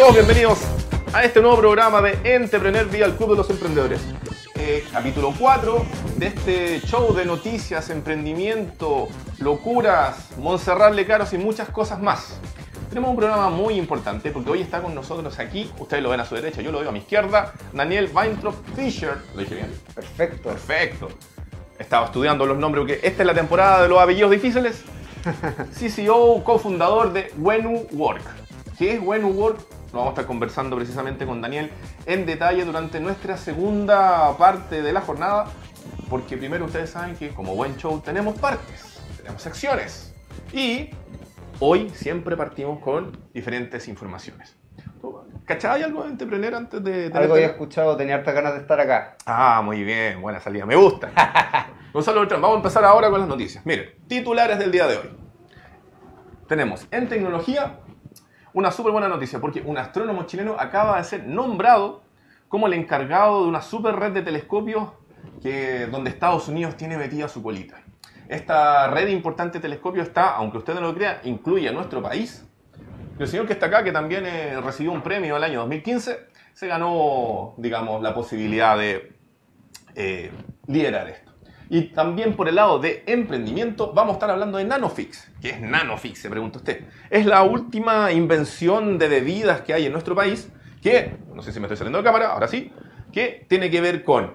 todos bienvenidos a este nuevo programa de Entrepreneur vía el Club de los Emprendedores. Eh, capítulo 4 de este show de noticias, emprendimiento, locuras, Montserrat Lecaros y muchas cosas más. Tenemos un programa muy importante porque hoy está con nosotros aquí, ustedes lo ven a su derecha, yo lo veo a mi izquierda, Daniel Weintraub Fischer. ¿Lo dije bien? Perfecto. Perfecto. Estaba estudiando los nombres porque esta es la temporada de los apellidos difíciles. CCO, cofundador de Wenu Work. ¿Qué es Wenu Work? Lo vamos a estar conversando precisamente con Daniel en detalle durante nuestra segunda parte de la jornada. Porque primero ustedes saben que como buen show tenemos partes, tenemos secciones. Y hoy siempre partimos con diferentes informaciones. ¿Cachai algo de entrepreneur antes de... de Algo había escuchado, tenía hartas ganas de estar acá. Ah, muy bien, buena salida, me gusta. Gonzalo Beltrán, vamos a empezar ahora con las noticias. Miren, titulares del día de hoy. Tenemos en tecnología una súper buena noticia, porque un astrónomo chileno acaba de ser nombrado como el encargado de una super red de telescopios que, donde Estados Unidos tiene metida su colita. Esta red de telescopios está, aunque usted no lo crea, incluye a nuestro país. El señor que está acá, que también eh, recibió un premio el año 2015, se ganó, digamos, la posibilidad de eh, liderar esto. Y también por el lado de emprendimiento vamos a estar hablando de Nanofix. ¿Qué es Nanofix? Se pregunta usted. Es la última invención de bebidas que hay en nuestro país que, no sé si me estoy saliendo de cámara, ahora sí, que tiene que ver con...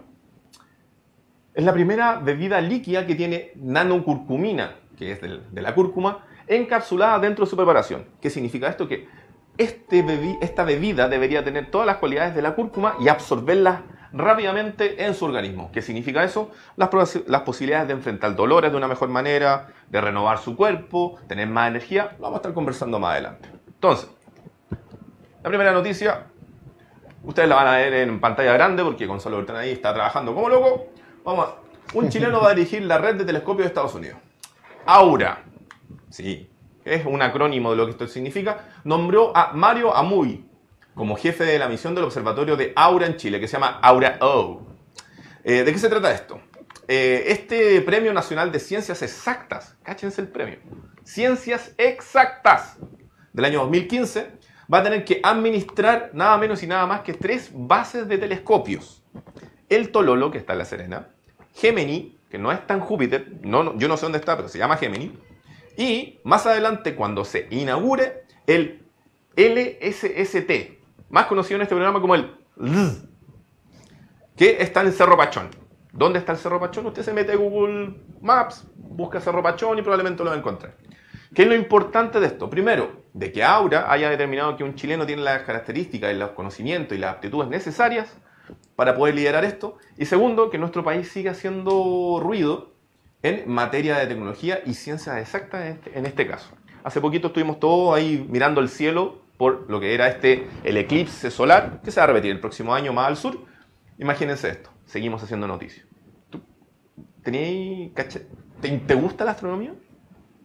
Es la primera bebida líquida que tiene nanocurcumina, que es de la cúrcuma, encapsulada dentro de su preparación. ¿Qué significa esto? Que este esta bebida debería tener todas las cualidades de la cúrcuma y absorberlas rápidamente en su organismo. ¿Qué significa eso? Las, las posibilidades de enfrentar dolores de una mejor manera, de renovar su cuerpo, tener más energía, lo vamos a estar conversando más adelante. Entonces, la primera noticia, ustedes la van a ver en pantalla grande porque Gonzalo Bertrán ahí está trabajando como loco. Vamos, un chileno va a dirigir la red de telescopios de Estados Unidos. Aura, sí, es un acrónimo de lo que esto significa, nombró a Mario Amuy como jefe de la misión del observatorio de Aura en Chile, que se llama Aura O. Eh, ¿De qué se trata esto? Eh, este Premio Nacional de Ciencias Exactas, cáchense el premio, Ciencias Exactas del año 2015, va a tener que administrar nada menos y nada más que tres bases de telescopios. El Tololo, que está en La Serena, Gemini, que no está en Júpiter, no, yo no sé dónde está, pero se llama Gemini, y más adelante, cuando se inaugure, el LSST, más conocido en este programa como el LS, que está en Cerro Pachón. ¿Dónde está el Cerro Pachón? Usted se mete a Google Maps, busca Cerro Pachón y probablemente lo va a. ¿Qué es lo importante de esto? Primero, de que Aura haya determinado que un chileno tiene las características los conocimientos y las aptitudes necesarias para poder liderar esto. Y segundo, que nuestro país siga haciendo ruido en materia de tecnología y ciencias exactas en este, en este caso. Hace poquito estuvimos todos ahí mirando el cielo por lo que era este, el eclipse solar, que se va a repetir el próximo año más al sur. Imagínense esto, seguimos haciendo noticias. ¿Tú tenías ¿Te, te gusta la astronomía?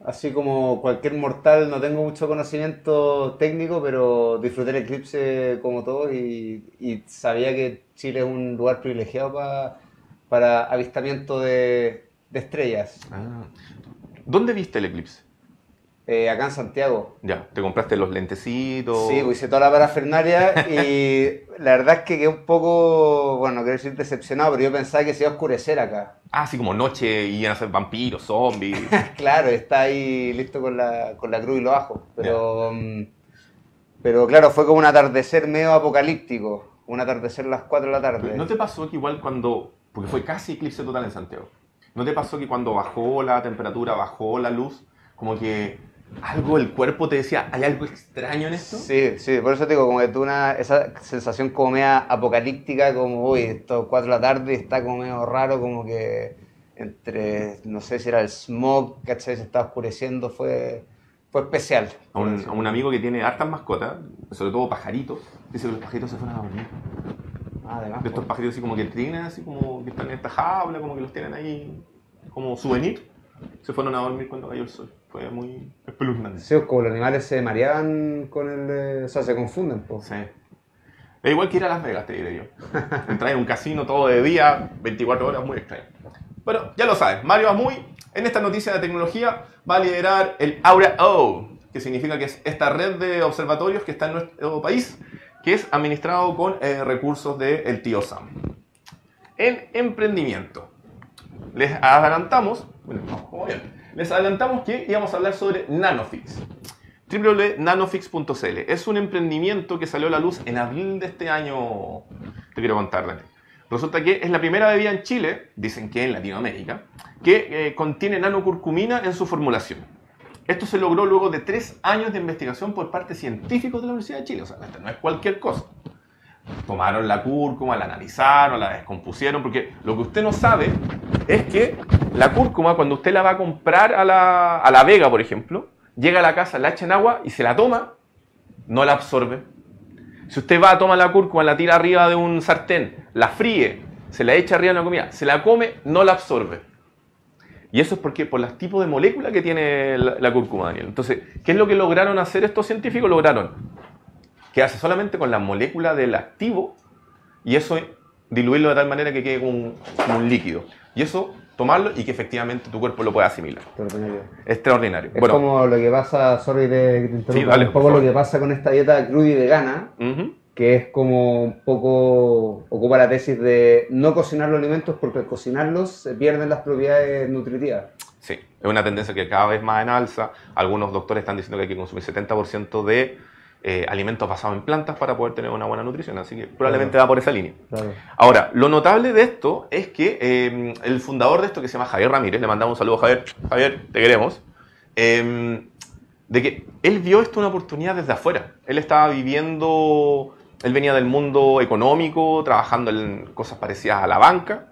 Así como cualquier mortal, no tengo mucho conocimiento técnico, pero disfruté el eclipse como todos y, y sabía que Chile es un lugar privilegiado pa- para avistamiento de, de estrellas. Ah. ¿Dónde viste el eclipse? Eh, acá en Santiago. Ya, ¿te compraste los lentecitos? Sí, pues hice toda la parafernalia y la verdad es que quedé un poco, bueno, no quiero decir decepcionado, pero yo pensaba que se iba a oscurecer acá. Ah, así como noche y iban a ser vampiros, zombies. Claro, está ahí listo con la, con la cruz y los ajos. Pero, mm, pero claro, fue como un atardecer medio apocalíptico. Un atardecer a las 4 de la tarde. ¿No te pasó que igual cuando, porque fue casi eclipse total en Santiago, ¿no te pasó que cuando bajó la temperatura, bajó la luz, como que algo, el cuerpo te decía, ¿hay algo extraño en esto? Sí, sí, por eso te digo, como que tuve una, esa sensación como media apocalíptica, como, uy, esto 4 de la tarde está como medio raro, como que entre, no sé si era el smog, ¿cachai? Se estaba oscureciendo, fue, fue especial. A un, a un amigo que tiene hartas mascotas, sobre todo pajaritos, dice que los pajaritos se fueron a dormir. Además, De estos pajaritos así como que tienen, así como que están en esta jaula, como que los tienen ahí como souvenir, se fueron a dormir cuando cayó el sol. Fue muy espeluznante. Sí, como los animales se mareaban con el... eh, O sea, se confunden, pues. Sí. Es igual que ir a Las Vegas, te diré yo. Entrar en un casino todo de día, 24 horas, muy extraño. Bueno, ya lo sabes, Mario Amuy en esta noticia de tecnología va a liderar el Aura O, que significa que es esta red de observatorios que está en nuestro país que es administrado con eh, recursos del tío Sam. En emprendimiento, les adelantamos, bueno, no, bien, les adelantamos que íbamos a hablar sobre Nanofix www.nanofix.cl. Es un emprendimiento que salió a la luz en abril de este año. Te quiero contar, Dani. Resulta que es la primera bebida en Chile, dicen que en Latinoamérica, que eh, contiene nanocurcumina en su formulación. Esto se logró luego de tres años de investigación por parte de científicos de la Universidad de Chile. O sea, no es cualquier cosa. Tomaron la cúrcuma, la analizaron, la descompusieron, porque lo que usted no sabe es que la cúrcuma, cuando usted la va a comprar a la, a la Vega, por ejemplo, llega a la casa, la echa en agua y se la toma, no la absorbe. Si usted va a tomar la cúrcuma, la tira arriba de un sartén, la fríe, se la echa arriba de una comida, se la come, no la absorbe. Y eso es porque por los tipos de molécula que tiene la, cúrcuma, Daniel. Entonces, ¿qué es lo que lograron hacer estos científicos? Lograron que hace solamente con la molécula del activo y eso diluirlo de tal manera que quede como un líquido. Y eso tomarlo y que efectivamente tu cuerpo lo pueda asimilar. Extraordinario. Extraordinario. Es como lo que pasa, sorry de te sí, un poco lo que pasa con esta dieta cruda y vegana, que es como un poco, ocupa la tesis de no cocinar los alimentos porque al cocinarlos se pierden las propiedades nutritivas. Sí, es una tendencia que cada vez más en alza. Algunos doctores están diciendo que hay que consumir 70% de eh, alimentos basados en plantas para poder tener una buena nutrición. Así que probablemente va por esa línea. Ahora, lo notable de esto es que eh, el fundador de esto, que se llama Javier Ramírez, le mandamos un saludo a Javier. Javier, te queremos. Eh, de que él vio esto una oportunidad desde afuera. Él estaba viviendo, él venía del mundo económico, trabajando en cosas parecidas a la banca.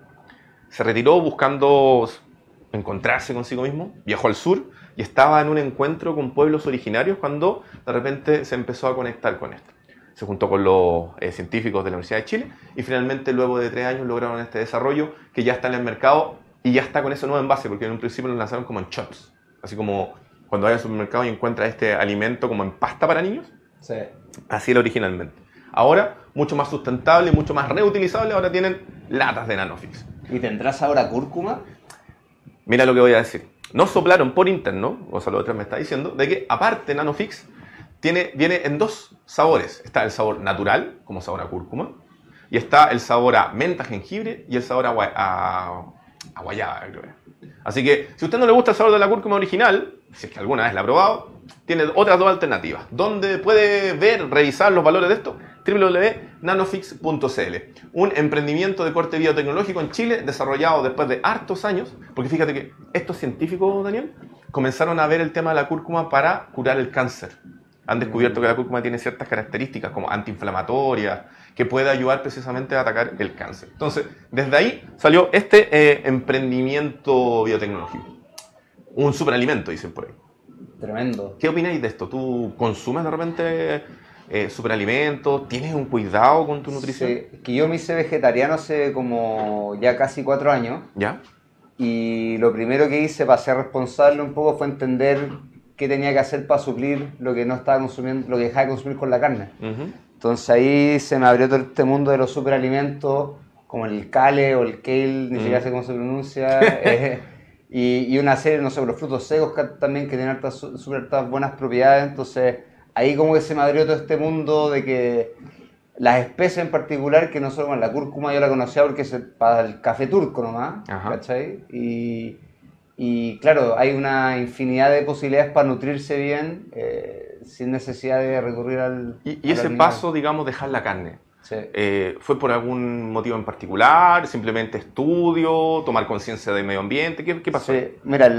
Se retiró buscando encontrarse consigo mismo, viajó al sur y estaba en un encuentro con pueblos originarios cuando de repente se empezó a conectar con esto. Se juntó con los eh, científicos de la Universidad de Chile y finalmente luego de tres años lograron este desarrollo que ya está en el mercado y ya está con ese nuevo envase porque en un principio lo lanzaron como en chops, así como cuando vaya al supermercado y encuentra este alimento como en pasta para niños. Sí. Así era originalmente. Ahora, mucho más sustentable, mucho más reutilizable, ahora tienen latas de Nanofix. ¿Y tendrás ahora cúrcuma? Mira lo que voy a decir nos soplaron por interno, o sea, lo otro me está diciendo, de que aparte Nanofix tiene, viene en dos sabores. Está el sabor natural, como sabor a cúrcuma, y está el sabor a menta, jengibre y el sabor a, a, guayaba, creo. Así que, si a usted no le gusta el sabor de la cúrcuma original, si es que alguna vez la ha probado, tiene otras dos alternativas. ¿Dónde puede ver, revisar los valores de esto? www.nanofix.cl. Un emprendimiento de corte biotecnológico en Chile desarrollado después de hartos años, porque fíjate que estos científicos, Daniel, comenzaron a ver el tema de la cúrcuma para curar el cáncer. Han descubierto que la cúrcuma tiene ciertas características como antiinflamatorias, que puede ayudar precisamente a atacar el cáncer. Entonces, desde ahí salió este eh, emprendimiento biotecnológico. Un superalimento, dicen por ahí. Tremendo. ¿Qué opináis de esto? ¿Tú consumes de repente eh, superalimentos? ¿Tienes un cuidado con tu nutrición? Sí, que yo me hice vegetariano hace como ya casi cuatro años. ¿Ya? Y lo primero que hice para ser responsable un poco fue entender qué tenía que hacer para suplir lo que no estaba consumiendo, lo que dejaba de consumir con la carne. Entonces ahí se me abrió todo este mundo de los superalimentos, como el kale o el kale, ni siquiera sé cómo se pronuncia. Eh, y, y, una serie, no sé, los frutos secos también que tienen hartas, super buenas propiedades. Entonces ahí como que se me abrió todo este mundo de que las especies en particular, que no solo la cúrcuma yo la conocía porque es para el café turco nomás, ¿cachai? Y, y, claro, hay una infinidad de posibilidades para nutrirse bien eh, sin necesidad de recurrir al... Y, y ese paso, digamos, dejar la carne. Eh, ¿Fue por algún motivo en particular? ¿Simplemente estudio? ¿Tomar conciencia del medio ambiente? ¿Qué, qué pasó? Mira,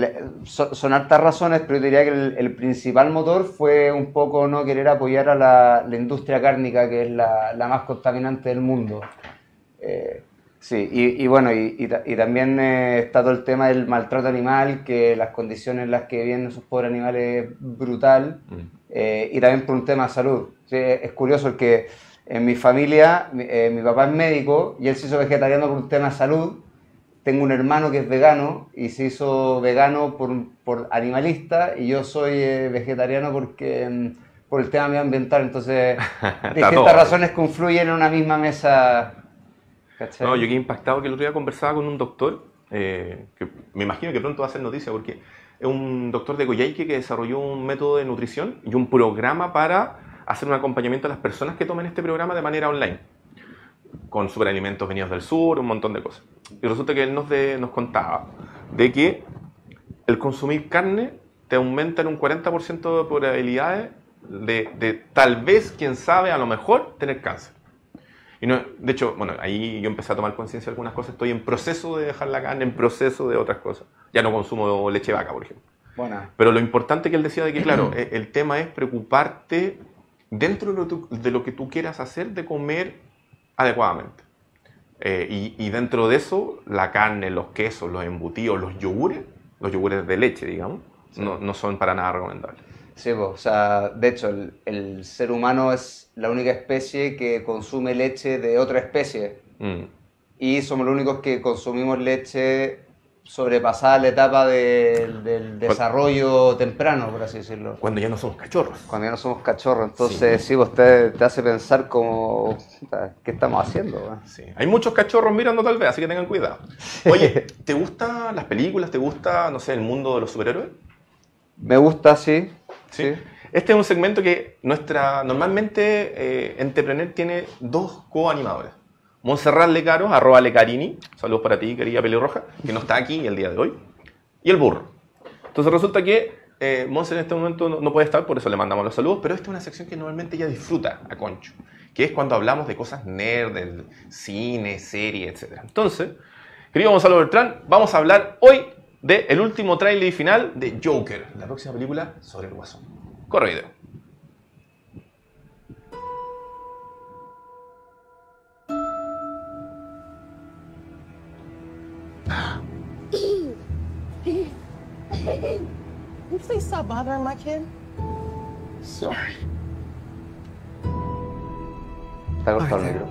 son, hartas razones, pero yo diría que el, principal motor fue un poco no querer apoyar a la, industria cárnica, que es la, más contaminante del mundo. Eh, sí, y, bueno, y, también eh, está todo el tema del maltrato animal, que las condiciones en las que viven esos pobres animales es brutal, mm. y también por un tema de salud. es curioso el que en mi familia, eh, mi, papá es médico y él se hizo vegetariano por un tema de salud. Tengo un hermano que es vegano y se hizo vegano por, por animalista y yo soy eh, vegetariano porque mm, por el tema medioambiental. Entonces, distintas razones confluyen en una misma mesa. No, yo quedé impactado que el otro día conversaba con un doctor, eh, que me imagino que pronto va a ser noticia porque es un doctor de Coyhaique que desarrolló un método de nutrición y un programa para hacer un acompañamiento a las personas que tomen este programa de manera online, con superalimentos venidos del sur, un montón de cosas. Y resulta que él nos, de- nos contaba de que el consumir carne te aumenta en un 40% de probabilidades de, de tal vez, quién sabe, a lo mejor tener cáncer. Y no, de hecho, bueno, ahí yo empecé a tomar conciencia de algunas cosas. Estoy en proceso de dejar la carne, en proceso de otras cosas. Ya no consumo leche de vaca, por ejemplo. Buena. Pero lo importante que él decía de que, claro, e- el tema es preocuparte dentro de lo, tu- de lo que tú quieras hacer de comer adecuadamente. Eh, y, y dentro de eso, la carne, los quesos, los embutidos, los yogures, los yogures de leche, digamos, no, no son para nada recomendables. Sí, pues, o sea, de hecho, el, el ser humano es la única especie que consume leche de otra especie. Mm. Y somos los únicos que consumimos leche sobrepasada la etapa del- del desarrollo temprano, por así decirlo. Cuando ya no somos cachorros. Cuando ya no somos cachorros. Entonces, sí, pues te, te hace pensar como, ¿qué estamos haciendo? Sí. Hay muchos cachorros mirando tal vez, así que tengan cuidado. Oye, ¿te gustan las películas? ¿Te gusta, no sé, el mundo de los superhéroes? Me gusta, sí. Sí. Este es un segmento que nuestra normalmente eh, Entrepreneur tiene dos co-animadores. Montserrat Lecaro, arroba Lecarini, saludos para ti, querida pelirroja, que no está aquí el día de hoy, y el burro. Entonces resulta que eh, en este momento no, puede estar, por eso le mandamos los saludos, pero esta es una sección que normalmente ella disfruta a Concho, que es cuando hablamos de cosas nerd, del cine, serie, etc. Entonces, querido Gonzalo Bertrán, vamos a hablar hoy del último tráiler final de Joker, la próxima película sobre el guasón. Corre video. Can you please stop bothering my kid? Sorry. Está cortado el micro.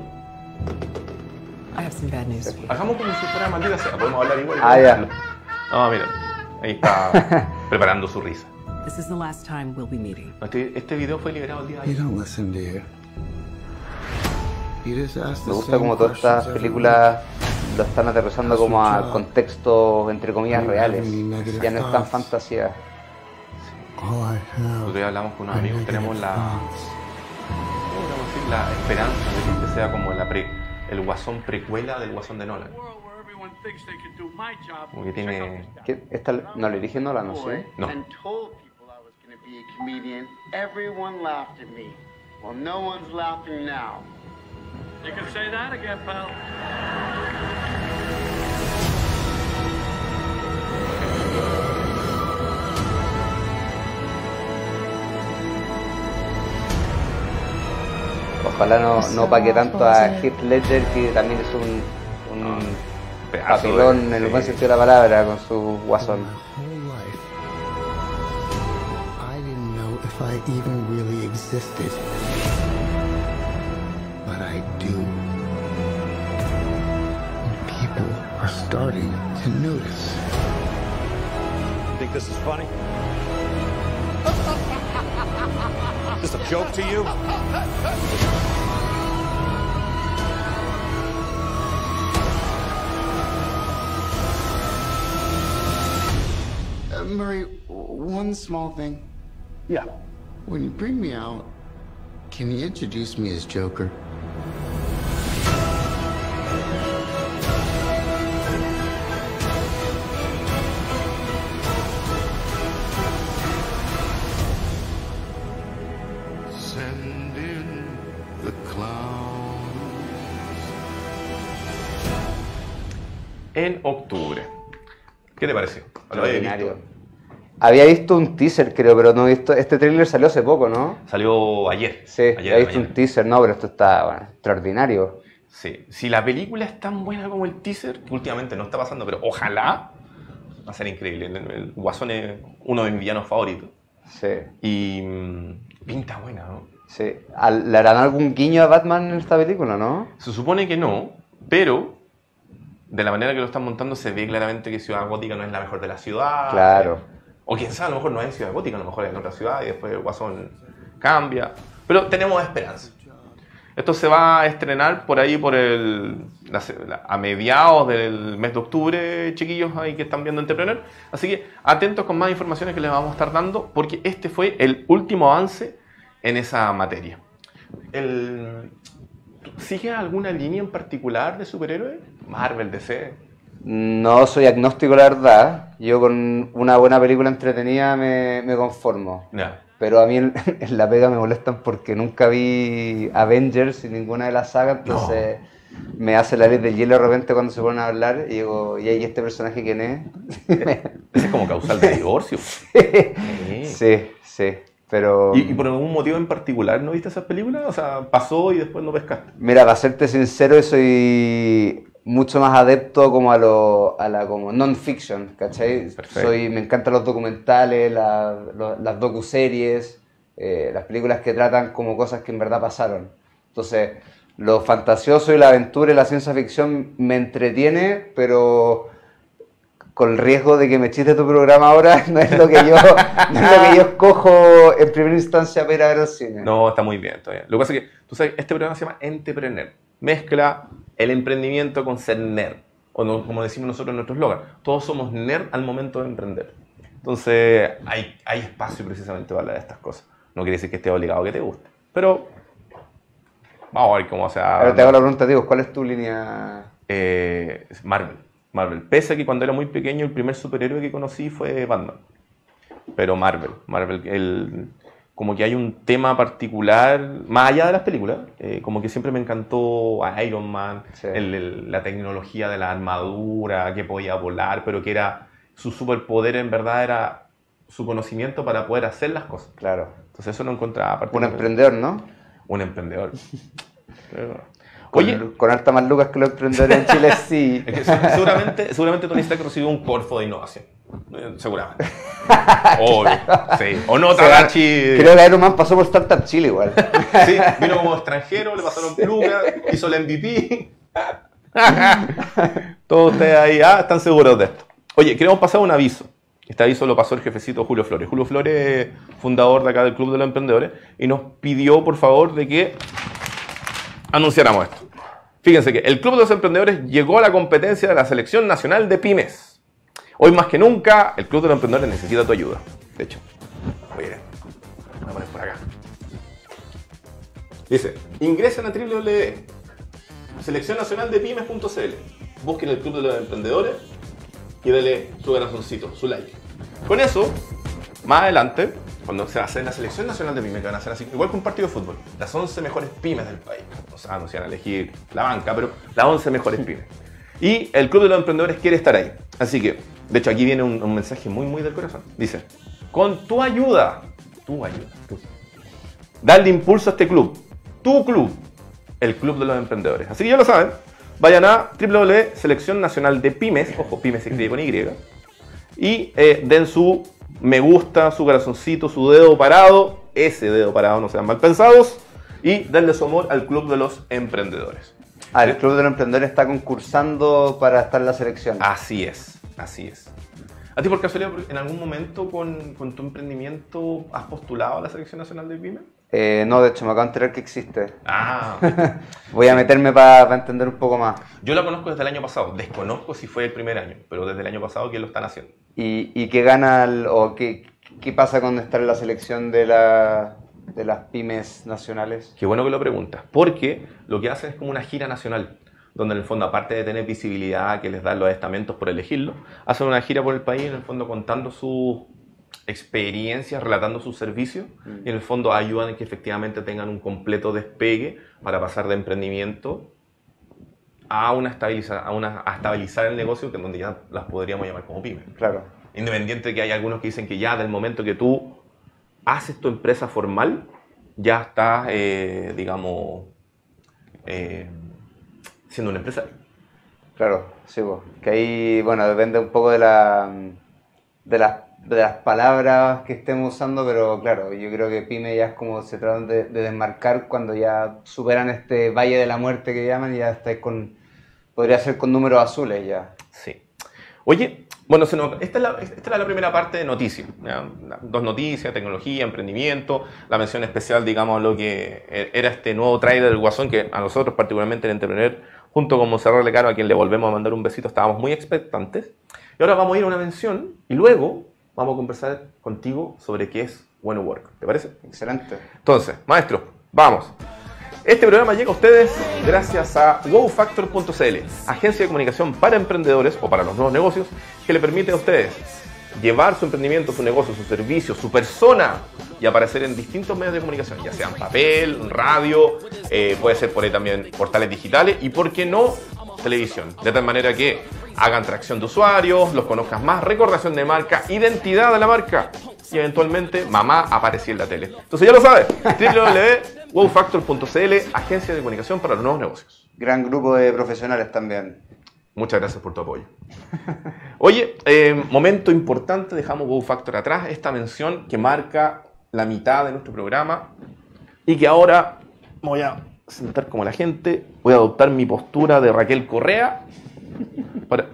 I have some bad news for you. Hagamos como si fuera maldita sea, podemos hablar igual. Ah, ya. No, mira, ahí está preparando su risa. This is the last time we'll be meeting. Este, este video fue liberado el día de You ayer. don't listen, do you? You just ask the Me gusta como todas estas películas lo están aterrizando como a contextos, entre comillas, reales. Ya no es tan fantasía. Nosotros ya hablamos con unos amigos, tenemos la, thoughts. ¿cómo podemos decir? la esperanza de que este sea como la pre- el guasón precuela del guasón de Nolan. Como que tiene-. ¿Qué? ¿Esta no le dirige Nolan, no sé? No. and told people I was going to be a comedian, everyone laughed at me. Well, no one's laughing now. You can say that again, pal. Ojalá no, no pague tanto a Heath Ledger, que también es un, un de- en el sí. buen sentido de la palabra con su guasón. I didn't know if I even really existed. But I do. And people are starting to notice. Think this is funny? This a joke to you? Uh, Murray, one small thing. Yeah. When you bring me out, can you introduce me as Joker? En octubre. ¿Qué te pareció? ¿Lo visto? Había visto un teaser, creo, pero no he visto. Este tráiler salió hace poco, ¿no? Salió ayer. Sí, ayer, había visto un teaser, no, pero esto está bueno, extraordinario. Sí. Si la película es tan buena como el teaser, que últimamente no está pasando, pero ojalá, va a ser increíble. El, Guasón es uno de mis villanos favoritos. Sí, Y mm, pinta buena, ¿no? sí. ¿Le harán algún guiño a Batman en esta película, no? Se supone que no, pero de la manera que lo están montando se ve claramente que Ciudad Gótica no es la mejor de la ciudad. Claro. O quién sabe, a lo mejor no es Ciudad Gótica, a lo mejor es en otra ciudad y después el Guasón cambia. Pero tenemos esperanza. Esto se va a estrenar por ahí por el, a mediados del mes de octubre, chiquillos ahí que están viendo Entrepreneur. Así que atentos con más informaciones que les vamos a estar dando, porque este fue el último avance en esa materia. El, ¿Sigue alguna línea en particular de superhéroes? Marvel, DC. No soy agnóstico, la verdad. Yo con una buena película entretenida me, me conformo. Ya. Pero a mí en, en la pega me molestan porque nunca vi Avengers y ninguna de las sagas, entonces me hace la ley del hielo de repente cuando se ponen a hablar y digo, ¿y ahí este personaje quién es? Ese es como causal de divorcio. sí, sí, pero... ¿Y, y por algún motivo en particular no viste esas películas? O sea, pasó y después no pescaste. Mira, para serte sincero, soy mucho más adepto como a, lo, a la como non-fiction, ¿cachai? Perfecto. Soy, me encantan los documentales, la- las docuseries, eh, las películas que tratan como cosas que en verdad pasaron. Entonces, lo fantasioso y la aventura y la ciencia ficción me entretiene, pero con el riesgo de que me chiste tu programa ahora, no es lo que yo, no es lo que yo escojo en primera instancia para ir a ver al cine. No, está muy bien, está bien. Lo que pasa es que, tú sabes, este programa se llama Entrepreneur. Mezcla el emprendimiento con ser nerd. O no- como decimos nosotros en nuestro eslogan, todos somos nerd al momento de emprender. Entonces, hay, hay espacio precisamente para hablar de estas cosas. No quiere decir que esté obligado a que te guste. Pero, vamos a ver cómo se Ahora te hago la pregunta, digo, ¿cuál es tu línea? Eh, Marvel. Marvel. Pese a que cuando era muy pequeño el primer superhéroe que conocí fue Batman. Pero Marvel. Marvel, el, como que hay un tema particular, más allá de las películas, eh, como que siempre me encantó a Iron Man, Sí. el- el- la tecnología de la armadura, que podía volar, pero que era su superpoder en verdad era su conocimiento para poder hacer las cosas. Claro. Entonces eso lo encontraba Un emprendedor, ¿no? Un emprendedor. Pero- Con, Oye, con harta más lucas que los emprendedores en Chile, sí. Es que seguramente, seguramente Tony Stark recibió un Corfo de innovación. Eh, Seguramente. Obvio. Sí. O no, Tadachi. Creo que Iron Man pasó por Startup Chile igual. Sí, vino como extranjero, le pasaron plumas, hizo el MVP. Todos ustedes ahí, ah, están seguros de esto. Oye, queremos pasar un aviso. Este aviso lo pasó el jefecito Julio Flores. Julio Flores, fundador de acá del Club de los Emprendedores, y nos pidió, por favor, de que anunciáramos esto. Fíjense que el Club de los Emprendedores llegó a la competencia de la Selección Nacional de Pymes. Hoy más que nunca, el Club de los Emprendedores necesita tu ayuda. De hecho, voy a, ir- voy a poner por acá. Dice, ingresen a www.seleccionnacionaldepymes.cl Busquen el Club de los Emprendedores y denle su corazoncito, su like. Con eso, más adelante, cuando se va a la selección nacional de pymes, que van a hacer así, igual que un partido de fútbol, las 11 mejores pymes del país. O sea, no se van a elegir la banca, pero las 11 mejores pymes. Y el Club de los Emprendedores quiere estar ahí. Así que, de hecho, aquí viene un, mensaje muy, muy del corazón. Dice, con tu ayuda, tu ayuda, tú, darle impulso a este club, tu club, el Club de los Emprendedores. Así que ya lo saben, vayan a www.selección nacional de pymes, ojo, pymes se escribe con Y, y eh, den su me gusta, su corazoncito, su dedo parado, ese dedo parado, no sean mal pensados, y denle su amor al Club de los Emprendedores. Ah, el Club de los Emprendedores está concursando para estar en la selección. Así es, así es. ¿A ti por casualidad en algún momento con, con tu emprendimiento has postulado a la Selección Nacional de Pymes? Eh, no, de hecho, me acabo de enterar que existe. Ah, Voy a meterme para entender un poco más. yo la conozco desde el año pasado. Desconozco si fue el primer año, pero desde el año pasado que lo están haciendo. ¿Y, y qué gana el- o qué, qué pasa con estar en la selección de, la, de las pymes nacionales? Qué bueno que lo preguntas, porque lo que hacen es como una gira nacional, donde en el fondo, aparte de tener visibilidad que les dan los estamentos por elegirlo, hacen una gira por el país, en el fondo contando sus experiencias, relatando sus servicios, y en el fondo ayudan a que efectivamente tengan un completo despegue para pasar de emprendimiento a, una estabiliza- a, una, a estabilizar el negocio, que donde ya las podríamos llamar como pymes. Claro. Independiente de que hay algunos que dicen que ya del momento que tú haces tu empresa formal, ya estás, eh, digamos, eh, siendo una empresa. Claro, sí, pues. Que ahí, bueno, depende un poco de, la, de, las, de las palabras que estemos usando, pero claro, yo creo que pyme ya es como se tratan de, de desmarcar cuando ya superan este valle de la muerte que llaman y ya estáis con, podría ser con números azules ya. Sí. Oye, bueno, esta, es la, esta era la primera parte de noticias. Dos noticias, tecnología, emprendimiento, la mención especial, digamos, lo que e- era este nuevo trailer del Guasón, que a nosotros, particularmente el Entrepreneur, junto con Monserrat Lecaro, a quien le volvemos a mandar un besito, estábamos muy expectantes. Y ahora vamos a ir a una mención y luego vamos a conversar contigo sobre qué es When Work. ¿Te parece? Excelente. Entonces, maestro, vamos. Este programa llega a ustedes gracias a wowfactor.cl, agencia de comunicación para emprendedores o para los nuevos negocios, que le permite a ustedes llevar su emprendimiento, su negocio, su servicio, su persona y aparecer en distintos medios de comunicación, ya sean papel, radio, eh, puede ser por ahí también portales digitales y, ¿por qué no?, televisión. De tal manera que hagan tracción de usuarios, los conozcas más, recordación de marca, identidad de la marca y eventualmente mamá aparecía en la tele. Entonces ya lo sabes, www.wowfactor.cl, agencia de comunicación para los nuevos negocios. Gran grupo de profesionales también. Muchas gracias por tu apoyo. Oye, eh, momento importante, dejamos Wow Factor atrás, esta mención que marca la mitad de nuestro programa y que ahora voy a sentar como la gente, voy a adoptar mi postura de Raquel Correa. Para...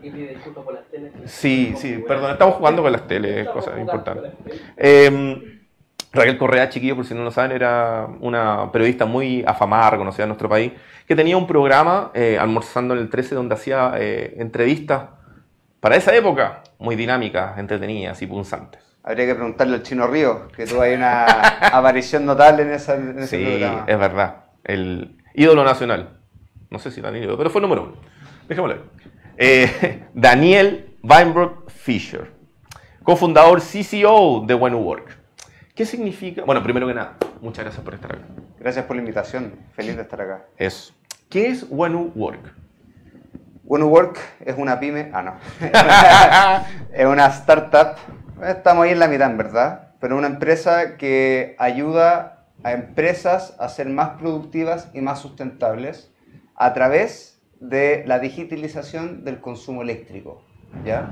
Sí, sí, perdón, estamos jugando con las teles, cosas importantes. Eh, Raquel Correa, chiquillo, por si no lo saben, era una periodista muy afamada, reconocida en nuestro país, que tenía un programa, eh, Almorzando en el 13, donde hacía eh, entrevistas para esa época muy dinámicas, entretenidas y punzantes. Habría que preguntarle al Chino Río, que tuvo ahí una aparición notable en, esa, en ese Sí, programa. es verdad. El ídolo nacional. No sé si tan ídolo, pero fue el número uno. Dejémoslo ahí. Eh, Daniel Weinberg Fisher, cofundador CCO de When Work. ¿Qué significa? Bueno, primero que nada, muchas gracias por estar acá. Gracias por la invitación. Feliz de estar acá. Eso. ¿Qué es When Work? Bueno Work es una pyme. Ah, no. es una startup. Estamos ahí en la mitad, en verdad. Pero una empresa que ayuda a empresas a ser más productivas y más sustentables a través de la digitalización del consumo eléctrico. ¿ya?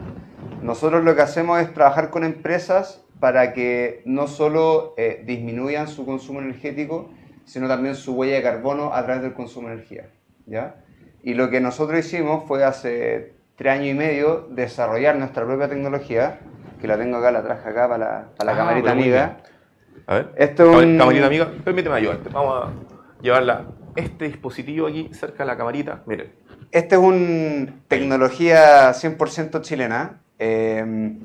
Nosotros lo que hacemos es trabajar con empresas para que no solo eh, disminuyan su consumo energético, sino también su huella de carbono a través del consumo de energía. ¿ya? Y lo que nosotros hicimos fue hace tres años y medio desarrollar nuestra propia tecnología, que la tengo acá, la traje acá para la, para la Ah, camarita amiga. A ver. Esto es A ver, un- Camarita amiga, permíteme ayudarte. Vamos a llevarla. Este dispositivo aquí cerca de la camarita. Miren. Este es un tecnología 100% chilena. eh,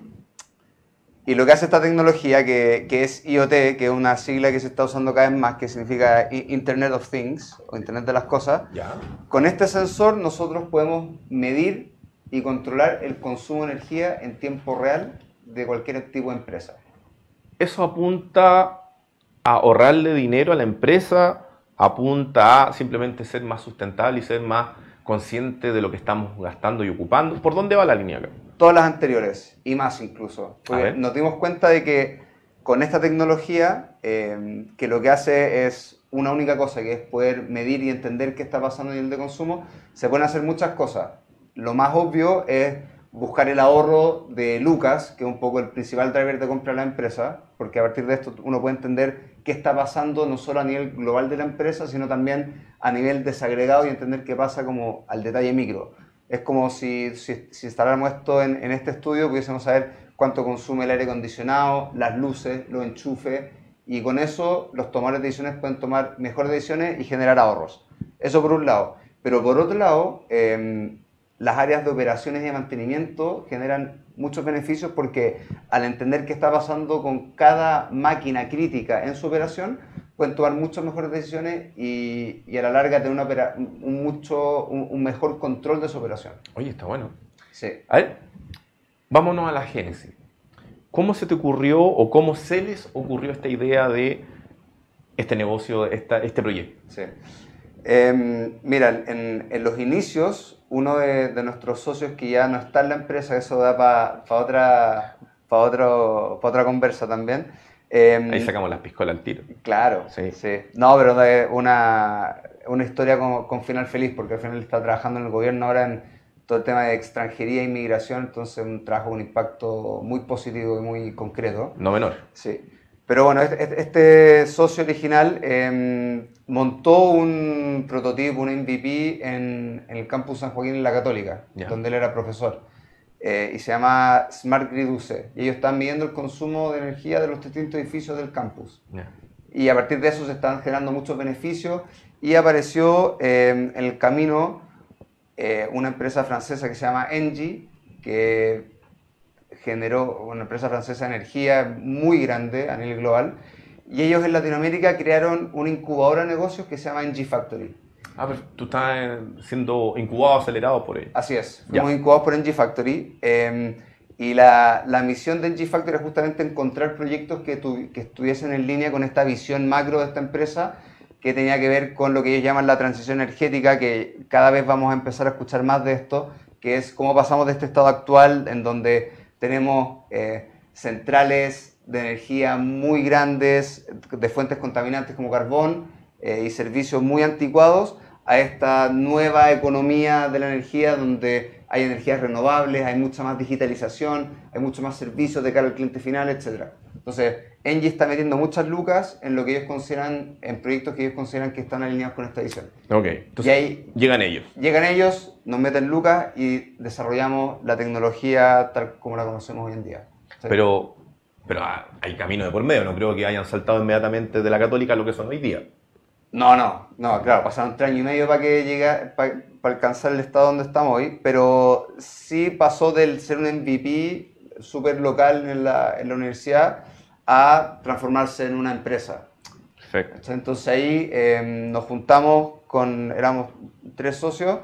y lo que hace esta tecnología, que, que es IoT, que es una sigla que se está usando cada vez más, que significa Internet of Things, o Internet de las Cosas, Ya. con este sensor nosotros podemos medir y controlar el consumo de energía en tiempo real de cualquier tipo de empresa. Eso apunta a ahorrarle dinero a la empresa, apunta a simplemente ser más sustentable y ser más consciente de lo que estamos gastando y ocupando. ¿Por dónde va la línea acá? Todas las anteriores y más incluso. Porque nos dimos cuenta de que con esta tecnología, eh, que lo que hace es una única cosa, que es poder medir y entender qué está pasando en el de consumo, se pueden hacer muchas cosas. Lo más obvio es buscar el ahorro de Lucas, que es un poco el principal driver de compra de la empresa, porque a partir de esto uno puede entender qué está pasando no solo a nivel global de la empresa, sino también a nivel desagregado y entender qué pasa como al detalle micro. Es como si, si, si instaláramos esto en, en este estudio, pudiésemos saber cuánto consume el aire acondicionado, las luces, los enchufes, y con eso los tomadores de decisiones pueden tomar mejores decisiones y generar ahorros. Eso por un lado. Pero por otro lado, eh, las áreas de operaciones y de mantenimiento generan muchos beneficios porque al entender qué está pasando con cada máquina crítica en su operación, pueden tomar muchas mejores decisiones y, y a la larga tener una opera- un, mucho, un, un mejor control de su operación. Oye, está bueno. Sí. A ver, vámonos a la génesis. ¿Cómo se te ocurrió o cómo se les ocurrió esta idea de este negocio, esta, este proyecto? Sí. Eh, mira, en, en los inicios, uno de, de nuestros socios que ya no está en la empresa, eso da para otra, pa otro, pa otra conversa también. eh, Ahí sacamos las piscolas al tiro. Claro, Sí. sí. No, pero de una, una historia con, con final feliz, porque al final está trabajando en el gobierno ahora en todo el tema de extranjería e inmigración, entonces un trabajo con impacto muy positivo y muy concreto. No menor. Sí. Pero bueno, este, este- socio original eh, montó un prototipo, un MVP en, en el campus San Joaquín en la Católica, Ya. donde él era profesor. Eh, y se llama Smart Grid UC. Y ellos están midiendo el consumo de energía de los distintos edificios del campus. Ya. Y a partir de eso se están generando muchos beneficios. Y apareció eh, en el camino eh, una empresa francesa que se llama Engie, que generó una empresa francesa de energía muy grande a nivel global. Y ellos en Latinoamérica crearon una incubadora de negocios que se llama NG Factory. Ah, pero tú estás eh, siendo incubado, acelerado por ello. Así es, fuimos incubados por NG Factory. eh, y la, la misión de NG Factory es justamente encontrar proyectos que, tu- que estuviesen en línea con esta visión macro de esta empresa, que tenía que ver con lo que ellos llaman la transición energética, que cada vez vamos a empezar a escuchar más de esto, que es cómo pasamos de este estado actual en donde tenemos eh, centrales de energía muy grandes, de fuentes contaminantes como carbón eh, y servicios muy anticuados, a esta nueva economía de la energía donde hay energías renovables, hay mucha más digitalización, hay mucho más servicios de cara al cliente final, etc. Entonces, Engie está metiendo muchas lucas en lo que ellos consideran, en proyectos que ellos consideran que están alineados con esta visión. Ok, entonces Y ahí- llegan ellos. Llegan ellos, nos meten lucas y desarrollamos la tecnología tal como la conocemos hoy en día. ¿Sí? Pero, pero ah, hay camino de por medio, no creo que hayan saltado inmediatamente de la católica a lo que son hoy día. No, no, no, claro, pasaron tres años y medio para que llegue, para, para alcanzar el estado donde estamos hoy, pero sí pasó del ser un MVP súper local en la, en la universidad a transformarse en una empresa. Entonces ahí eh, nos juntamos con, éramos tres socios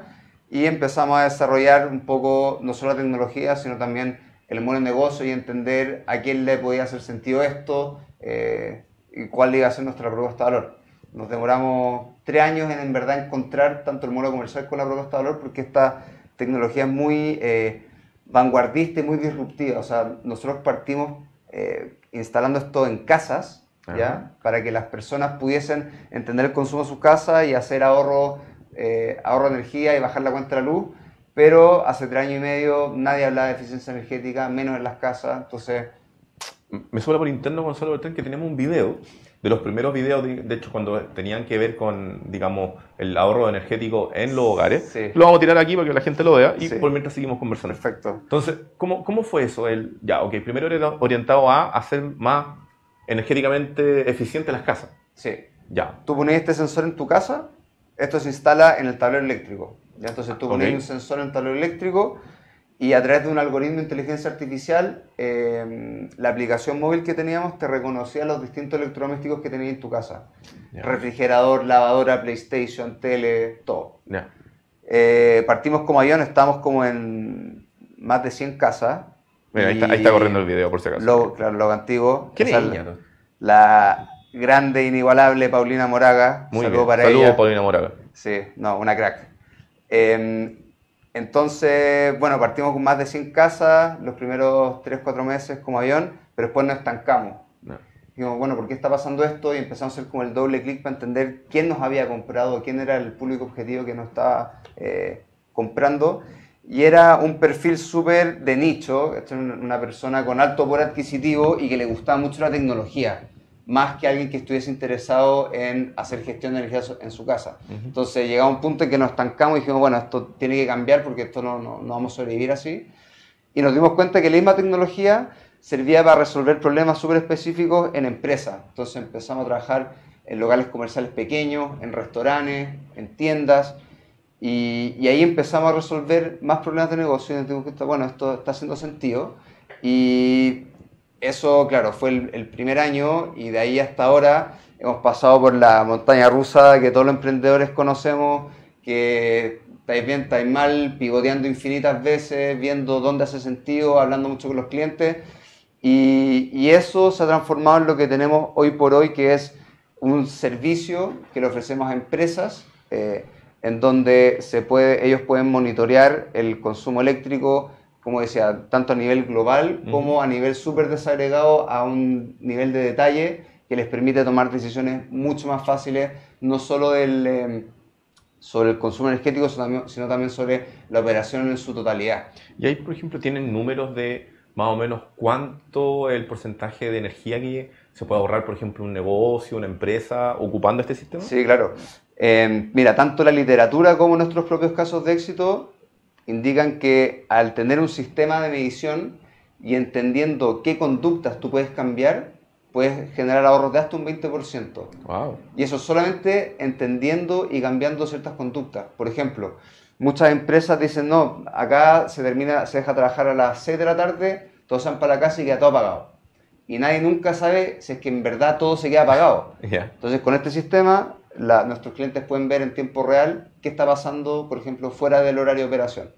y empezamos a desarrollar un poco no solo la tecnología, sino también el modelo de negocio y entender a quién le podía hacer sentido esto eh, y cuál iba a ser nuestra propuesta de valor. Nos demoramos tres años en en verdad encontrar tanto el modelo comercial como la propuesta de valor porque esta tecnología es muy eh, vanguardista y muy disruptiva. O sea, nosotros partimos eh, instalando esto en casas. ¿ya? Para que las personas pudiesen entender el consumo de sus casas y hacer ahorro, eh, ahorro de energía y bajar la cuenta de la luz. Pero hace tres años y medio nadie hablaba de eficiencia energética, menos en las casas. Entonces, Me sobra por interno, Gonzalo Bertrán, que tenemos un video, de los primeros videos, de, hecho, cuando tenían que ver con, digamos, el ahorro energético en los hogares. Sí. Lo vamos a tirar aquí para que la gente lo vea y Sí. por mientras seguimos conversando. perfecto. Entonces, ¿cómo, ¿cómo fue eso? El, ya, ok, primero era orientado a hacer más energéticamente eficientes las casas. Sí. Ya. Tú pones este sensor en tu casa, esto se instala en el tablero eléctrico. ¿ya? Entonces tú pones un sensor en el tablero eléctrico y a través de un algoritmo de inteligencia artificial, eh, la aplicación móvil que teníamos te reconocía los distintos electrodomésticos que tenías en tu casa. Refrigerador, lavadora, PlayStation, tele, todo. Eh, partimos como avión, estamos como en más de 100 casas. Mira, ahí está, Y ahí está corriendo el video, por si acaso. Logo, claro, logo antiguo. ¿Qué niña, la-? La grande, inigualable Paulina Moraga. Muy Saludo bien. para Saludos. Paulina Moraga. Sí, no, una crack. Eh, entonces, bueno, partimos con más de 100 casas los primeros 3-4 meses como avión, pero después nos estancamos. Dijimos, bueno, ¿por qué está pasando esto? Y empezamos a hacer como el doble clic para entender quién nos había comprado, quién era el público objetivo que nos estaba eh, comprando. Y era un perfil súper de nicho, una persona con alto poder adquisitivo y que le gustaba mucho la tecnología, más que alguien que estuviese interesado en hacer gestión de energía en su casa. Entonces llegaba un punto en que nos estancamos y dijimos, bueno, esto tiene que cambiar porque esto no, no, no vamos a sobrevivir así. Y nos dimos cuenta que la misma tecnología servía para resolver problemas súper específicos en empresas. Entonces empezamos a trabajar en locales comerciales pequeños, en restaurantes, en tiendas. Y, y ahí empezamos a resolver más problemas de negocio y nos dimos cuenta, bueno, esto está haciendo sentido. Y eso, claro, fue el, primer año y de ahí hasta ahora hemos pasado por la montaña rusa que todos los emprendedores conocemos, que estáis bien, estáis mal, pivoteando infinitas veces, viendo dónde hace sentido, hablando mucho con los clientes. Y, eso se ha transformado en lo que tenemos hoy por hoy, que es un servicio que le ofrecemos a empresas, eh, en donde ellos pueden monitorear el consumo eléctrico, como decía, tanto a nivel global como a nivel súper desagregado, a un nivel de detalle que les permite tomar decisiones mucho más fáciles, no solo del, eh, sobre el consumo energético, sino también, sino también sobre la operación en su totalidad. Y ahí, por ejemplo, tienen números de más o menos cuánto el porcentaje de energía que se puede ahorrar, por ejemplo, un negocio, una empresa, ocupando este sistema. Sí, claro. Eh, mira, tanto la literatura como nuestros propios casos de éxito indican que al tener un sistema de medición y entendiendo qué conductas tú puedes cambiar, puedes generar ahorros de hasta un 20%. Wow. Y eso solamente entendiendo y cambiando ciertas conductas. Por ejemplo, muchas empresas dicen, no, acá se termina, se deja trabajar a las 6 de la tarde, todos se van para la casa y queda todo apagado. Y nadie nunca sabe si es que en verdad todo se queda apagado. Ya. Entonces, con este sistema, la- nuestros clientes pueden ver en tiempo real qué está pasando, por ejemplo, fuera del horario de operación.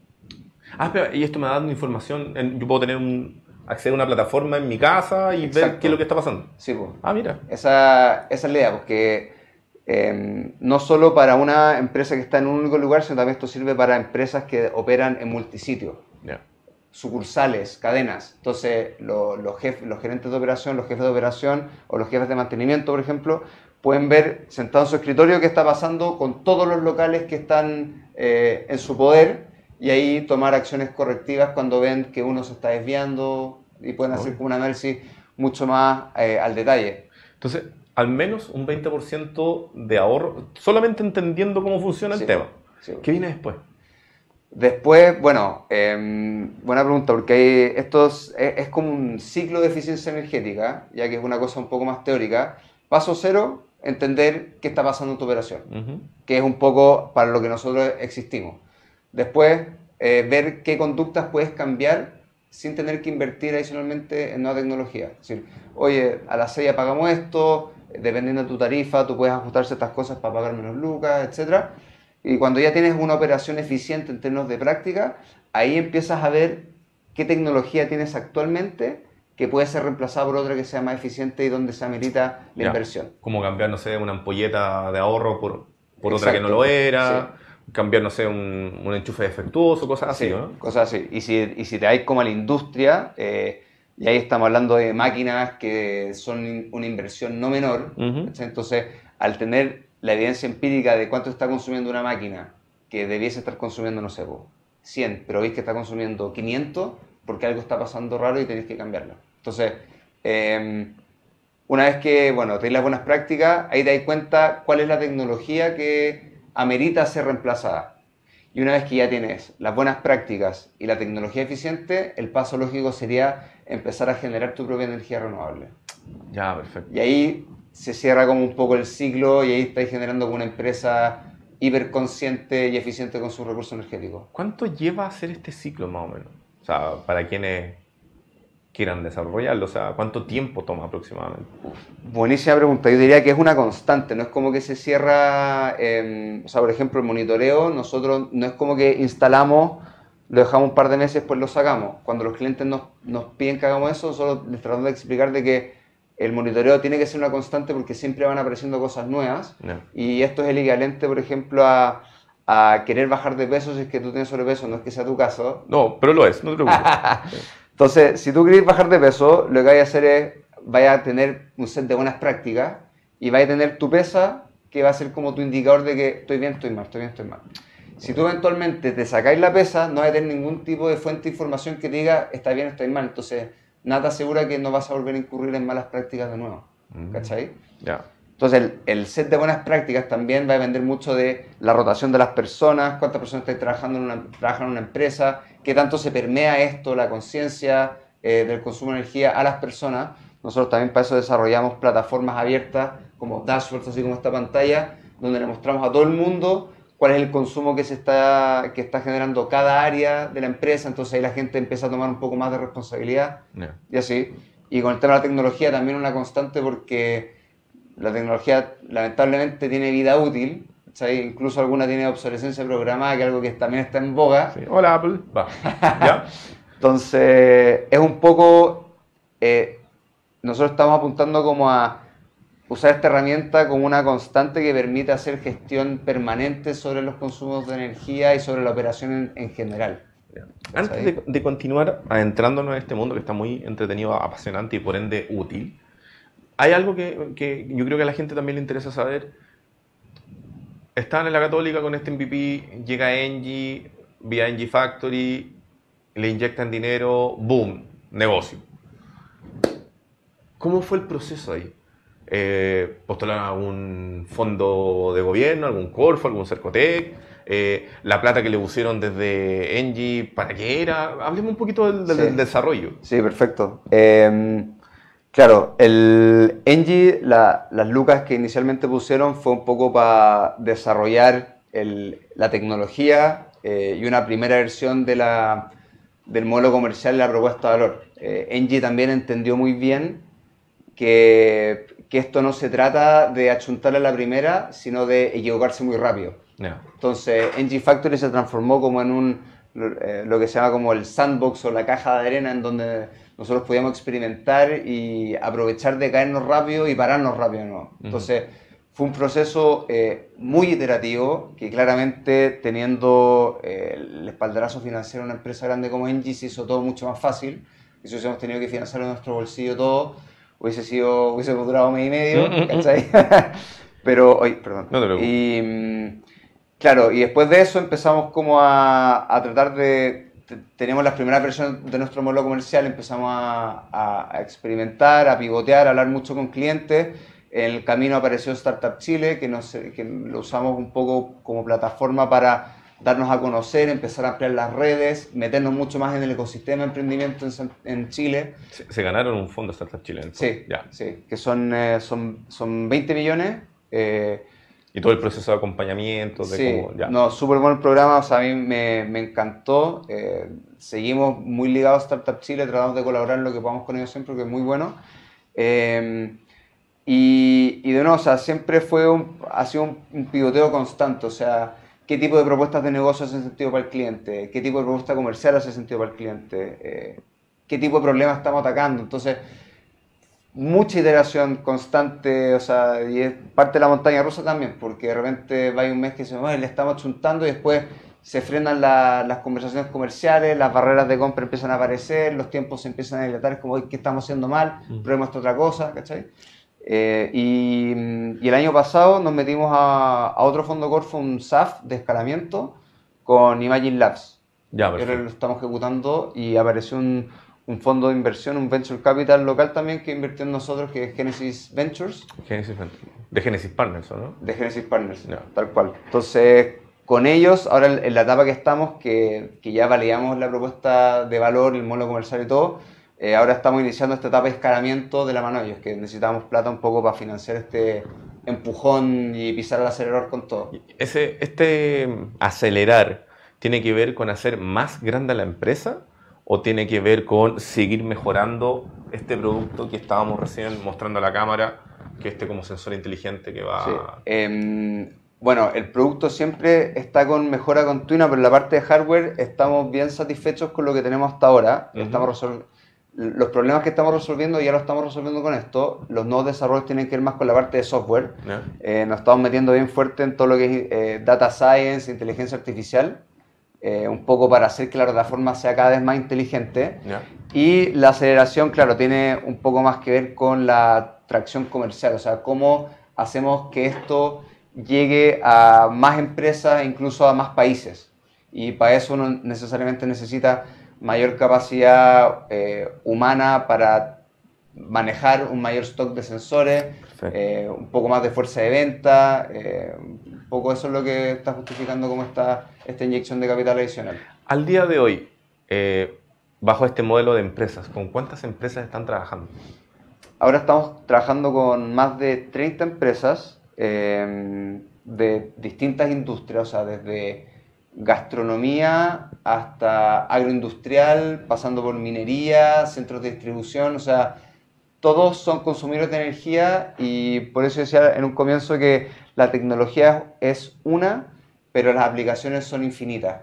Ah, espera, y esto me da información. yo puedo tener un. acceder a una plataforma en mi casa y ver qué es lo que está pasando. Sí, pues. Ah, mira. Esa, esa es la idea, porque eh, no solo para una empresa que está en un único lugar, sino también esto sirve para empresas que operan en multisitio, Ya. sucursales, cadenas. Entonces, lo- los, jef- los gerentes de operación, los jefes de operación o los jefes de mantenimiento, por ejemplo, pueden ver sentado en su escritorio qué está pasando con todos los locales que están eh, en su poder y ahí tomar acciones correctivas cuando ven que uno se está desviando y pueden hacer como un análisis mucho más eh, al detalle. Entonces, al menos un 20% de ahorro, solamente entendiendo cómo funciona Sí. el tema. Sí. ¿Qué viene después? Después, bueno, em, buena pregunta, porque esto es, es- es como un ciclo de eficiencia energética, ya que es una cosa un poco más teórica. Paso cero, entender qué está pasando en tu operación, Ujú. que es un poco para lo que nosotros existimos. Después, eh, ver qué conductas puedes cambiar sin tener que invertir adicionalmente en nueva tecnología. Es decir, oye, a las 6 apagamos esto, dependiendo de tu tarifa, tú puedes ajustar ciertas cosas para pagar menos lucas, etcétera. Y cuando ya tienes una operación eficiente en términos de práctica, ahí empiezas a ver qué tecnología tienes actualmente que puede ser reemplazada por otra que sea más eficiente y donde se amerita la Ya. inversión. Como cambiar, no sé, una ampolleta de ahorro por, por otra que no lo era. Cambiar, no sé, un, un enchufe defectuoso, cosas así, Sí, ¿no? cosas así. Y si, y si te vais como a la industria, eh, y ahí estamos hablando de máquinas que son una inversión no menor. Entonces, al tener la evidencia empírica de cuánto está consumiendo una máquina, que debiese estar consumiendo, no sé, po, 100, pero veis que está consumiendo 500, porque algo está pasando raro y tenéis que cambiarlo. Entonces, eh, una vez que, bueno, tenéis las buenas prácticas, ahí te dais cuenta cuál es la tecnología que amerita ser reemplazada. Y una vez que ya tienes las buenas prácticas y la tecnología eficiente, el paso lógico sería empezar a generar tu propia energía renovable. Ya, perfecto. Y ahí se cierra como un poco el ciclo y ahí estáis generando como una empresa hiperconsciente y eficiente con sus recursos energéticos. ¿Cuánto lleva a hacer este ciclo, más o menos? O sea, para quienes quieran desarrollarlo, o sea, ¿cuánto tiempo toma aproximadamente? Buenísima pregunta. Yo diría que es una constante, no es como que se cierra, eh, o sea, por ejemplo, el monitoreo, nosotros no es como que instalamos, lo dejamos un par de meses, después lo sacamos. Cuando los clientes nos, nos piden que hagamos eso, solo les tratamos de explicar de que el monitoreo tiene que ser una constante porque siempre van apareciendo cosas nuevas. Y esto es el equivalente, por ejemplo, a, a querer bajar de peso si es que tú tienes sobrepeso, no es que sea tu caso, No, pero lo es, no te preocupes. entonces, si tú querés bajar de peso, lo que vaya a hacer es, vaya a tener un set de buenas prácticas y vaya a tener tu pesa, que va a ser como tu indicador de que estoy bien, estoy mal, estoy bien, estoy mal. Si tú eventualmente te sacáis la pesa, no vas a tener ningún tipo de fuente de información que te diga está bien, estoy mal. Entonces, nada te asegura que no vas a volver a incurrir en malas prácticas de nuevo. ¿Cachai? ya. Entonces, el, el set de buenas prácticas también va a depender mucho de la rotación de las personas, cuántas personas están trabajando en una, trabajan en una empresa, qué tanto se permea esto, la conciencia eh, del consumo de energía a las personas. Nosotros también para eso desarrollamos plataformas abiertas como dashboards, así como esta pantalla, donde le mostramos a todo el mundo cuál es el consumo que se está, que está generando cada área de la empresa. Entonces ahí la gente empieza a tomar un poco más de responsabilidad y así. Y con el tema de la tecnología también una constante porque la tecnología lamentablemente tiene vida útil, ¿sabes? incluso alguna tiene obsolescencia programada, que es algo que también está en boga. Sí. Hola, Apple. Va. ¿Ya? Entonces es un poco, eh, nosotros estamos apuntando como a usar esta herramienta como una constante que permite hacer gestión permanente sobre los consumos de energía y sobre la operación en, en general. Antes de, de continuar adentrándonos en este mundo que está muy entretenido, apasionante y por ende útil, hay algo que, que yo creo que a la gente también le interesa saber. Estaban en la Católica con este MVP, llega Engie, vía Engie Factory, le inyectan dinero, boom, negocio. ¿Cómo fue el proceso ahí? Eh, ¿Postularon algún fondo de gobierno, algún Corfo, algún Cercotec? Eh, ¿La plata que le pusieron desde Engie, para qué era? Hablemos un poquito del, del- Sí. del desarrollo. Sí, perfecto. Eh, claro, el Engie, la- las lucas que inicialmente pusieron fue un poco para desarrollar el- la tecnología eh, y una primera versión de la, del modelo comercial y la propuesta de valor. eh, Engie también entendió muy bien que, que esto no se trata de achuntarle a la primera, sino de equivocarse muy rápido. Entonces, NG Factory se transformó como en un, eh, lo que se llama como el sandbox o la caja de arena en donde nosotros podíamos experimentar y aprovechar de caernos rápido y pararnos rápido. ¿no? Entonces, fue un proceso eh, muy iterativo que claramente teniendo eh, el espaldarazo financiero de una empresa grande como Engie se hizo todo mucho más fácil. Y si hubiésemos tenido que financiar en nuestro bolsillo todo, hubiese sido, hubiese durado mes y medio, ¿cachai? Pero, oye, perdón. No te. Y, mm, claro, y después de eso empezamos como a, a tratar de... te- Teníamos las primeras versiones de nuestro modelo comercial, empezamos a, a- experimentar, a pivotear, a hablar mucho con clientes. En el camino apareció Startup Chile, que, nos, que lo usamos un poco como plataforma para darnos a conocer, empezar a ampliar las redes, meternos mucho más en el ecosistema de emprendimiento en, en Chile. Se, se ganaron un fondo Startup Chile. entonces. Sí, Ya. sí, que son, eh, son, son 20 millones. eh, Y todo el proceso de acompañamiento, de sí, cómo. Ya. no, súper buen programa, o sea, a mí me, me encantó. eh, seguimos muy ligados a Startup Chile, tratamos de colaborar en lo que podamos con ellos siempre, que es muy bueno. Eh, y, y de nuevo, o sea, siempre fue un, ha sido un, un pivoteo constante, o sea, qué tipo de propuestas de negocio hace sentido para el cliente, qué tipo de propuesta comercial hace sentido para el cliente, eh, qué tipo de problemas estamos atacando. Entonces, mucha iteración constante, o sea, y es parte de la montaña rusa también, porque de repente va un mes que se "Ay, le estamos chuntando y después se frenan la- las conversaciones comerciales, las barreras de compra empiezan a aparecer, los tiempos se empiezan a dilatar, es como, "Ay, ¿qué estamos haciendo mal? Probemos esta otra cosa, ¿cachai? Eh, y, y el año pasado nos metimos a, a otro fondo Corfo, un SAF de escalamiento, con Imagine Labs. Ya, ahora perfecto. lo estamos ejecutando y apareció un, un fondo de inversión, un venture capital local también que invirtió en nosotros, que es Genesis Ventures, Genesis, de Genesis Partners, ¿o ¿no? de Genesis Partners, tal cual. Entonces, con ellos, ahora en la etapa que estamos, que, que ya validamos la propuesta de valor, el modelo comercial y todo, eh, ahora estamos iniciando esta etapa de escalamiento de la mano de ellos, que necesitamos plata un poco para financiar este empujón y pisar el acelerador con todo. Ese, este acelerar tiene que ver con hacer más grande la empresa o tiene que ver con seguir mejorando este producto que estábamos recién mostrando a la cámara, que este como sensor inteligente que va... Sí. Em, bueno, el producto siempre está con mejora continua, pero en la parte de hardware estamos bien satisfechos con lo que tenemos hasta ahora. Ujú. Estamos resol- los problemas que estamos resolviendo ya los estamos resolviendo con esto. Los nuevos desarrollos tienen que ver más con la parte de software. ¿Ya? Eh, nos estamos metiendo bien fuerte en todo lo que es eh, data science, inteligencia artificial, eh, un poco para hacer que la plataforma sea cada vez más inteligente. ¿Ya? Y la aceleración, claro, tiene un poco más que ver con la tracción comercial, o sea, cómo hacemos que esto llegue a más empresas e incluso a más países. Y para eso uno necesariamente necesita mayor capacidad eh, humana para manejar un mayor stock de sensores, eh, un poco más de fuerza de venta, eh, un poco eso es lo que está justificando como está esta inyección de capital adicional. Al día de hoy, eh, bajo este modelo de empresas, ¿con cuántas empresas están trabajando? Ahora estamos trabajando con más de 30 empresas eh, de distintas industrias, o sea, desde gastronomía hasta agroindustrial, pasando por minería, centros de distribución, o sea, todos son consumidores de energía y por eso decía en un comienzo que la tecnología es una, pero las aplicaciones son infinitas.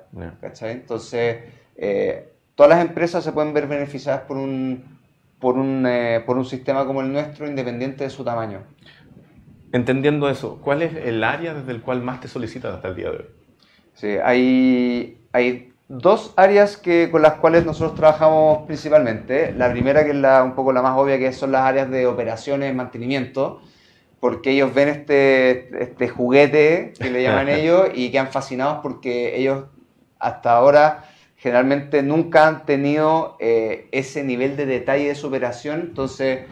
Entonces, eh, todas las empresas se pueden ver beneficiadas por un, por, un, eh, por un sistema como el nuestro, independiente de su tamaño. Entendiendo eso, ¿cuál es el área desde el cual más te solicitan hasta el día de hoy? Sí, hay, hay dos áreas que, con las cuales nosotros trabajamos principalmente. La primera, que es la, un poco la más obvia, que son las áreas de operaciones, mantenimiento, porque ellos ven este, este juguete, que le llaman ellos, y quedan fascinados porque ellos hasta ahora generalmente nunca han tenido eh, ese nivel de detalle de su operación, entonces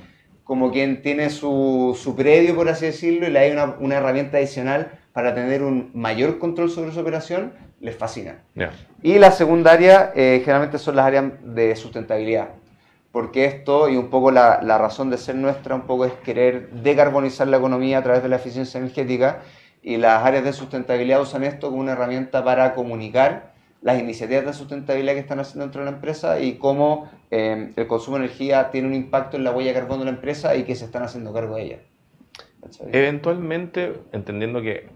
como quien tiene su, su predio, por así decirlo, y le hay una, una herramienta adicional para tener un mayor control sobre su operación, les fascina. Ya. Y la segunda área eh, generalmente son las áreas de sustentabilidad, porque esto y un poco la, la razón de ser nuestra un poco es querer decarbonizar la economía a través de la eficiencia energética y las áreas de sustentabilidad usan esto como una herramienta para comunicar las iniciativas de sustentabilidad que están haciendo dentro de la empresa y cómo eh, el consumo de energía tiene un impacto en la huella de carbono de la empresa y que se están haciendo cargo de ella. Eventualmente, entendiendo que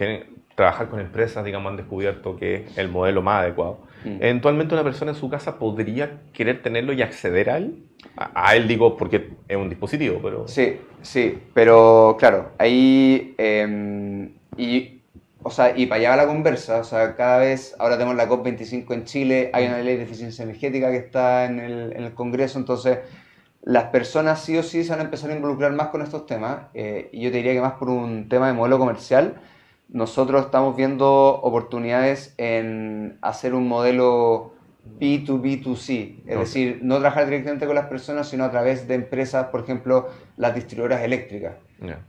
tienen- trabajar con empresas, digamos, han descubierto que es el modelo más adecuado. Mm. Eventualmente una persona en su casa podría querer tenerlo y acceder a él. A, a él digo porque es un dispositivo, pero... Sí, sí, pero claro, ahí eh, y o sea, y para allá va la conversa, o sea, cada vez, ahora tenemos la COP25 en Chile, hay una ley de eficiencia energética que está en el, en el Congreso, entonces las personas sí o sí se van a empezar a involucrar más con estos temas, eh, y yo te diría que más por un tema de modelo comercial, nosotros estamos viendo oportunidades en hacer un modelo B2B2C, es decir, no trabajar directamente con las personas, sino a través de empresas, por ejemplo, las distribuidoras eléctricas.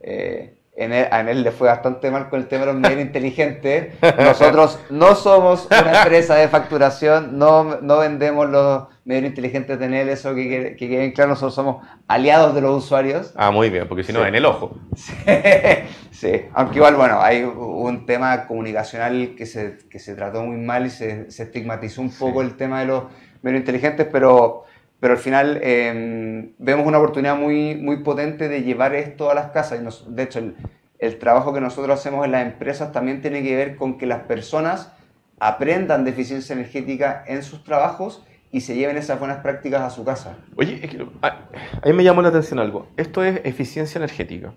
Eh, en él, a él le fue bastante mal con el tema de los medios inteligentes. Nosotros no somos una empresa de facturación, no, no vendemos los medios inteligentes de Enel, eso que, que claro, nosotros somos aliados de los usuarios. Ah, muy bien, porque si no, Sí. en el ojo. sí, aunque igual, bueno, hay un tema comunicacional que se, que se trató muy mal y se, se estigmatizó un poco el tema de los medios inteligentes, pero, pero al final eh, vemos una oportunidad muy, muy potente de llevar esto a las casas. Y nos- de hecho, el, el trabajo que nosotros hacemos en las empresas también tiene que ver con que las personas aprendan de eficiencia energética en sus trabajos y se lleven esas buenas prácticas a su casa. Oye, es que, a, a mí me llamó la atención algo. Esto es eficiencia energética.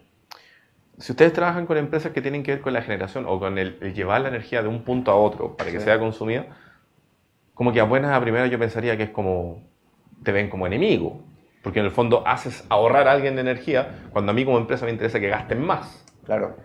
Si ustedes trabajan con empresas que tienen que ver con la generación o con el, el llevar la energía de un punto a otro para que Sí. sea consumida, como que a buenas a primeras yo pensaría que es como, te ven como enemigo. Porque en el fondo haces ahorrar a alguien de energía cuando a mí como empresa me interesa que gasten más. Claro.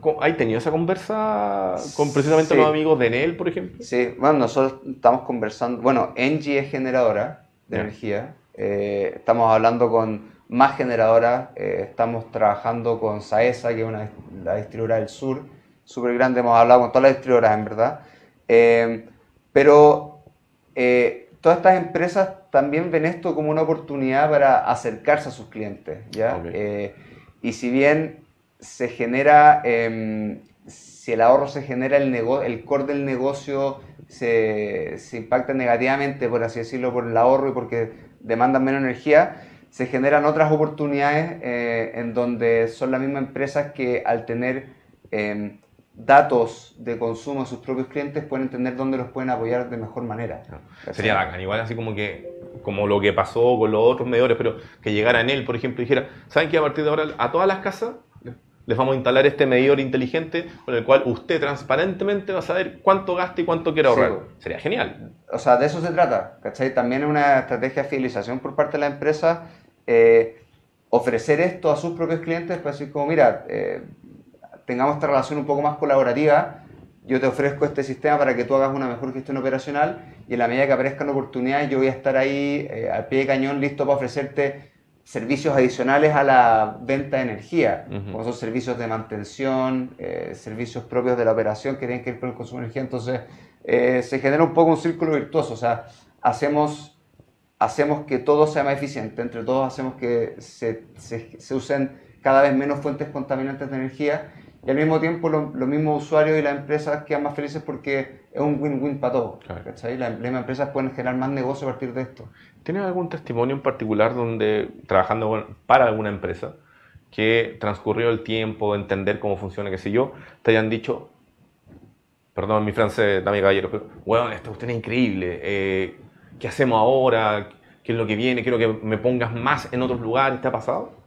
¿Cómo- ¿Hay tenido esa conversa con precisamente Sí. los amigos de Enel, por ejemplo? Sí, bueno, nosotros estamos conversando, bueno, Engie es generadora de energía, eh, estamos hablando con más generadoras, eh, estamos trabajando con Saesa, que es una, la distribuidora del sur, súper grande, hemos hablado con todas las distribuidoras en verdad, Eh, pero todas estas empresas también ven esto como una oportunidad para acercarse a sus clientes, ¿ya? Eh, y si bien se genera, em, si el ahorro se genera, el, el core del negocio se, se impacta negativamente, por así decirlo, por el ahorro y porque demandan menos energía, se generan otras oportunidades eh, en donde son las mismas empresas que al tener em, datos de consumo de sus propios clientes pueden entender dónde los pueden apoyar de mejor manera. Sería bacán, igual así como que como lo que pasó con los otros medidores, pero que llegara en él, por ejemplo, y dijera, ¿saben que a partir de ahora a todas las casas les vamos a instalar este medidor inteligente con el cual usted transparentemente va a saber cuánto gasta y cuánto quiere ahorrar? bo. Sería genial. O sea, de eso se trata, ¿cachai? También es una estrategia de fidelización por parte de la empresa, eh, ofrecer esto a sus propios clientes para decir como, mira, eh, tengamos esta relación un poco más colaborativa, yo te ofrezco este sistema para que tú hagas una mejor gestión operacional y en la medida que aparezcan oportunidades yo voy a estar ahí eh, al pie de cañón listo para ofrecerte servicios adicionales a la venta de energía, Ujú. como son servicios de mantención, eh, servicios propios de la operación que tienen que ver con el consumo de energía. Entonces, eh, se genera un poco un círculo virtuoso, o sea, hacemos, hacemos que todo sea más eficiente, entre todos hacemos que se, se- se usen cada vez menos fuentes contaminantes de energía y al mismo tiempo lo- los mismos usuarios y las empresas quedan más felices porque es un win-win para todos. Claro. Las mismas empresas pueden generar más negocio a partir de esto. ¿Tienes algún testimonio en particular donde, trabajando para alguna empresa, que transcurrió el tiempo, de entender cómo funciona, qué sé yo, te hayan dicho, perdón mi francés, dame caballero, pero, bueno, esta cuestión es increíble, eh, ¿qué hacemos ahora? ¿Qué es lo que viene? Quiero que me pongas más en otros lugares, ¿te ha pasado?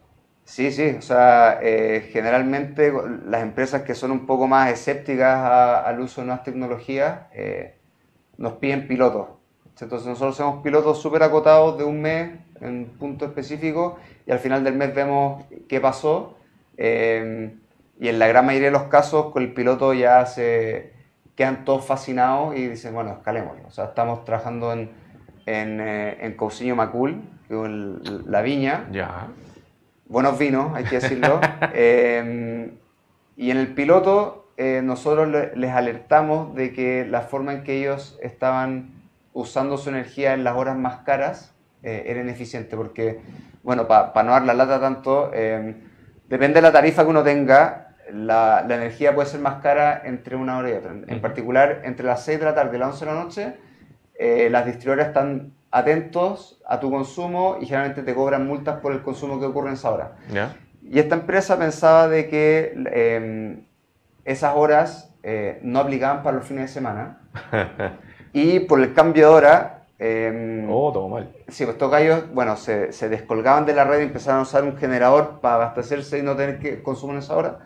Sí, sí, o sea, eh, generalmente las empresas que son un poco más escépticas a- al uso de nuevas tecnologías eh, nos piden pilotos. Entonces nosotros hacemos pilotos súper acotados de un mes en punto específico y al final del mes vemos qué pasó eh, y en la gran mayoría de los casos con el piloto ya se quedan todos fascinados y dicen, bueno, escalémoslo. O sea, estamos trabajando en, en, en Macul, que es la viña, Ya. Buenos vinos, hay que decirlo. Eh, y en el piloto eh, nosotros le- les alertamos de que la forma en que ellos estaban usando su energía en las horas más caras eh, era ineficiente, porque, bueno, para no dar la lata tanto, eh, depende de la tarifa que uno tenga, la, la energía puede ser más cara entre una hora y otra. En particular, entre las 6 de la tarde y las 11 de la noche, eh, las distribuidoras están atentos a tu consumo y generalmente te cobran multas por el consumo que ocurre en esa hora. Y esta empresa pensaba de que eh, esas horas eh, no aplicaban para los fines de semana y por el cambio de hora... eh, oh, todo mal. Sí, pues estos gallos, bueno, se, se descolgaban de la red y empezaron a usar un generador para abastecerse y no tener que consumir en esa hora.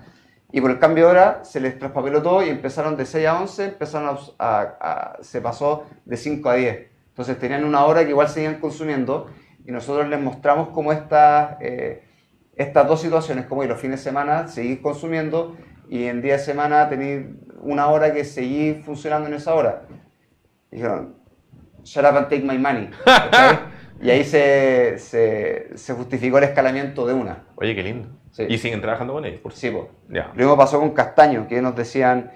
Y por el cambio de hora se les traspapeló todo y empezaron de 6 a 11, empezaron a- a- se pasó de 5 a 10. Entonces tenían una hora que igual seguían consumiendo y nosotros les mostramos cómo estas, eh, estas dos situaciones, como los fines de semana seguís consumiendo y en día de semana tenéis una hora que seguís funcionando en esa hora. Y dijeron, shut up and take my money. ¿cachai? y ahí se, se, se justificó el escalamiento de una. Oye, qué lindo. Sí. Y siguen trabajando con ellos, por Sí, po. Ya. Lo mismo pasó con Castaño, que nos decían,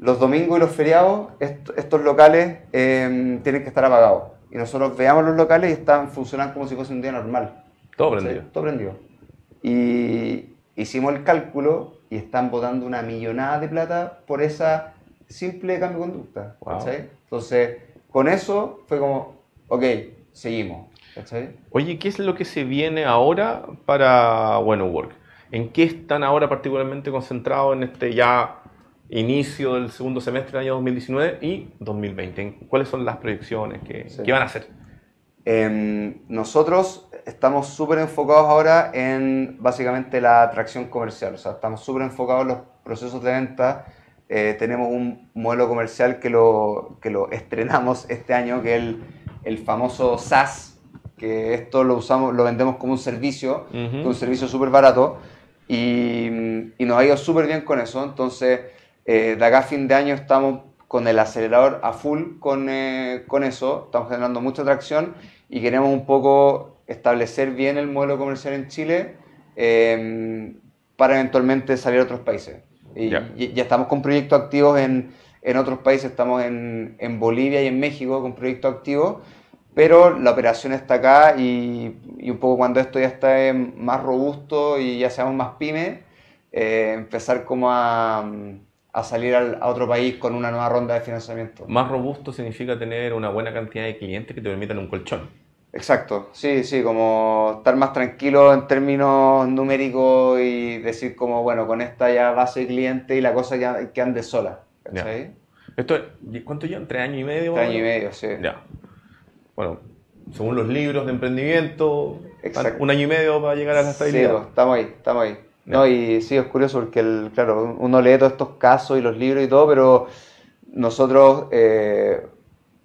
los domingos y los feriados, est- estos locales eh, tienen que estar apagados. Y nosotros veamos los locales y están, funcionan como si fuese un día normal. Todo prendido. Todo prendido. Y hicimos el cálculo y están botando una millonada de plata por esa simple cambio de conducta. Entonces, con eso fue como, ok, seguimos. Oye, ¿qué es lo que se viene ahora para Bueno Work? ¿En qué están ahora particularmente concentrados en este ya inicio del segundo semestre del año 2019 y 2020? ¿En ¿Cuáles son las proyecciones? ¿Qué, Sí. qué van a hacer? Em, nosotros estamos súper enfocados ahora en básicamente la atracción comercial, o sea, estamos súper enfocados en los procesos de venta. Eh, tenemos un modelo comercial que lo, que lo estrenamos este año, que es el, el famoso SaaS, que esto lo usamos, lo vendemos como un servicio, que un servicio súper barato, y, y nos ha ido súper bien con eso. Entonces, eh, de acá a fin de año estamos con el acelerador a full con, eh, con eso, estamos generando mucha atracción y queremos un poco establecer bien el modelo comercial en Chile eh, para eventualmente salir a otros países. Y Ya. y- ya estamos con proyectos activos en, en otros países, estamos en, en Bolivia y en México con proyectos activos, pero la operación está acá y, y un poco cuando esto ya esté más robusto y ya seamos más pymes, eh, empezar como a, a salir al- a otro país con una nueva ronda de financiamiento. Más robusto significa tener una buena cantidad de clientes que te permitan un colchón. Exacto, sí, sí, como estar más tranquilo en términos numéricos y decir como, bueno, con esta ya base de cliente y la cosa ya que ande sola. Esto, ¿Cuánto llevan? ¿Tres años y medio? Tres años y medio, sí. Ya. Bueno, según los libros de emprendimiento, Exacto. un año y medio para llegar a la Sí, estabilidad. pues, estamos ahí, estamos ahí. No, y sí, es curioso porque, el, claro, uno lee todos estos casos y los libros y todo, pero nosotros, eh,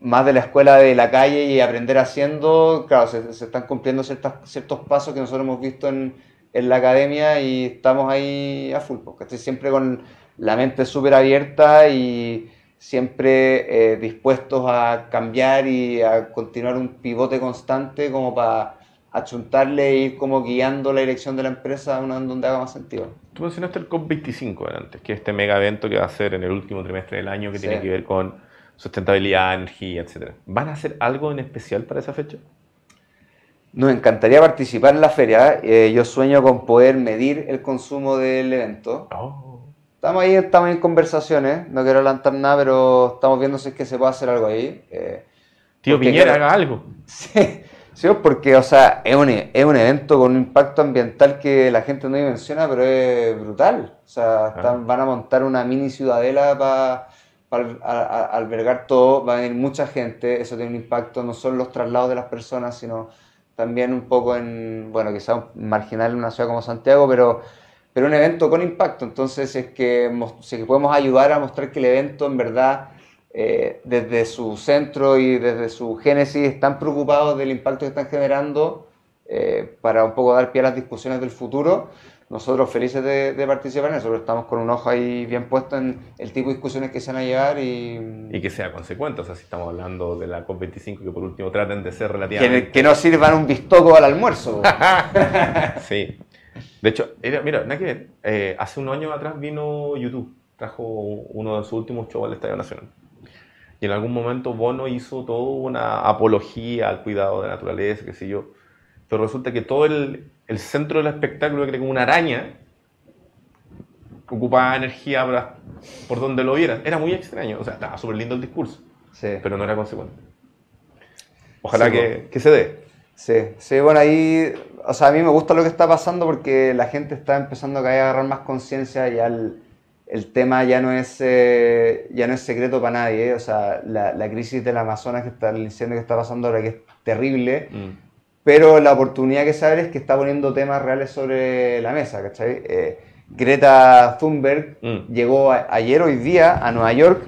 más de la escuela de la calle y aprender haciendo, claro, se, se están cumpliendo ciertas, ciertos pasos que nosotros hemos visto en, en la academia y estamos ahí a full, porque estoy siempre con la mente súper abierta y siempre eh, dispuestos a cambiar y a continuar un pivote constante como para achuntarle e ir como guiando la dirección de la empresa a una donde haga más sentido. Tú mencionaste el COP25 antes, que es este mega evento que va a ser en el último trimestre del año que Sí. tiene que ver con sustentabilidad, energía, etc. ¿Van a hacer algo en especial para esa fecha? Nos encantaría participar en la feria. eh, yo sueño con poder medir el consumo del evento. Oh. Estamos ahí, estamos en conversaciones. No quiero adelantar nada, pero estamos viendo si es que se puede hacer algo ahí. eh, Tío Piñera, haga algo. Sí, sí, porque, o sea, es un, es un evento con un impacto ambiental que la gente no dimensiona, pero es brutal. O sea, están- van a montar una mini ciudadela para albergar todo, va a venir mucha gente, eso tiene un impacto no solo en los traslados de las personas, sino también un poco en, bueno, quizás marginal en una ciudad como Santiago, pero, pero un evento con impacto. Entonces, es que, si es que podemos ayudar a mostrar que el evento en verdad eh, desde su centro y desde su génesis están preocupados del impacto que están generando eh, para un poco dar pie a las discusiones del futuro. Nosotros felices de, de participar en eso, pero estamos con un ojo ahí bien puesto en el tipo de discusiones que se van a llevar y, Y que sea consecuente, o sea, si estamos hablando de la COP25, que por último traten de ser que, relativamente... que no sirvan un bistoco al almuerzo. Sí. De hecho, era- mira, nada que ver. Eh, hace unos años atrás vino YouTube, trajo uno de sus últimos shows al Estadio Nacional. Y en algún momento Bono hizo toda una apología al cuidado de la naturaleza, qué sé yo. Pero resulta que todo el, el centro del espectáculo, que era como una araña, ocupaba energía para- por donde lo vieras. Era muy extraño, o sea, estaba súper lindo el discurso, Sí. pero no era consecuente. Ojalá Sí, que, que se dé. Sí, sí, bueno, ahí, o sea, a mí me gusta lo que está pasando porque la gente está empezando a caer a agarrar más conciencia, ya el, el tema ya no es, eh, ya no es secreto para nadie, ¿eh? o sea, la, la crisis del Amazonas, que está, el incendio que está pasando ahora, que es terrible, Mm. pero la oportunidad que se abre es que está poniendo temas reales sobre la mesa, ¿cachai? Eh, Greta Thunberg Mm. llegó a- ayer, hoy día, a Nueva York,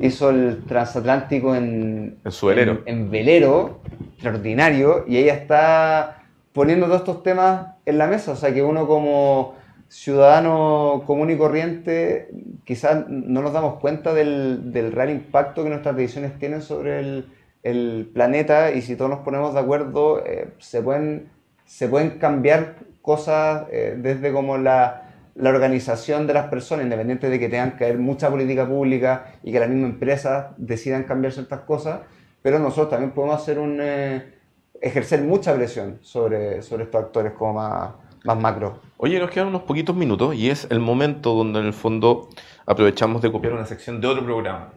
hizo el transatlántico en, En su velero. en, en velero, extraordinario, y ella está poniendo todos estos temas en la mesa, o sea que uno como ciudadano común y corriente quizás no nos damos cuenta del, del real impacto que nuestras decisiones tienen sobre el, el planeta y si todos nos ponemos de acuerdo eh, se, pueden, se pueden cambiar cosas eh, desde como la, la organización de las personas, independiente de que tengan que haber mucha política pública y que las mismas empresas decidan cambiar ciertas cosas, pero nosotros también podemos hacer un, eh, ejercer mucha presión sobre, sobre estos actores como más, más macro. Oye, nos quedan unos poquitos minutos y es el momento donde en el fondo aprovechamos de copiar una sección de otro programa.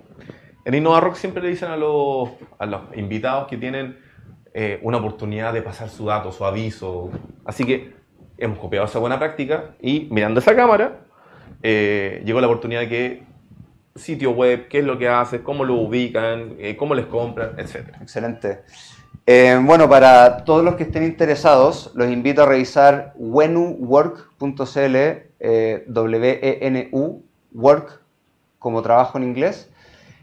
En Innova Rock siempre le dicen a los, a los invitados que tienen eh, una oportunidad de pasar su dato, su aviso. Así que hemos copiado esa buena práctica y mirando esa cámara, eh, llegó la oportunidad de que sitio web, qué es lo que hace, cómo lo ubican, eh, cómo les compran, etc. Excelente. Eh, bueno, para todos los que estén interesados, los invito a revisar wenuwork.cl, eh, W-E-N-U, work, como trabajo en inglés,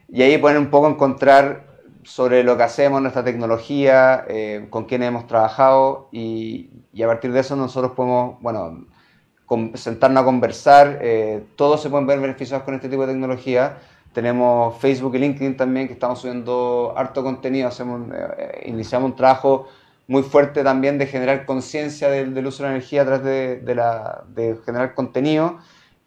y ahí pueden un poco encontrar sobre lo que hacemos, nuestra tecnología, eh, con quiénes hemos trabajado, y, a partir de eso nosotros podemos, bueno, sentarnos a conversar. eh, todos se pueden ver beneficiados con este tipo de tecnología. Tenemos Facebook y LinkedIn también, que estamos subiendo harto contenido. Hacemos, eh, iniciamos un trabajo muy fuerte también de generar conciencia del, uso de la energía a través de, la, de generar contenido.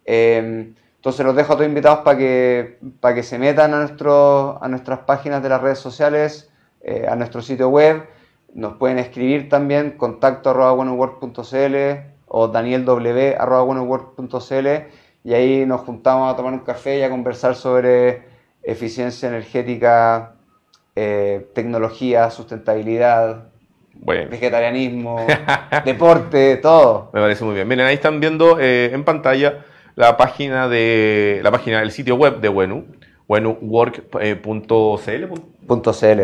Eh, entonces los dejo a todos invitados para que, para que se metan a, nuestro, a nuestras páginas de las redes sociales, eh, a nuestro sitio web. Nos pueden escribir también contacto arroba o danielw y ahí nos juntamos a tomar un café y a conversar sobre eficiencia energética, eh, tecnología, sustentabilidad, Bueno, vegetarianismo, deporte, todo. Me parece muy bien. Miren, ahí están viendo eh, en pantalla la página de la página del sitio web de Wenu, wenuwork.cl.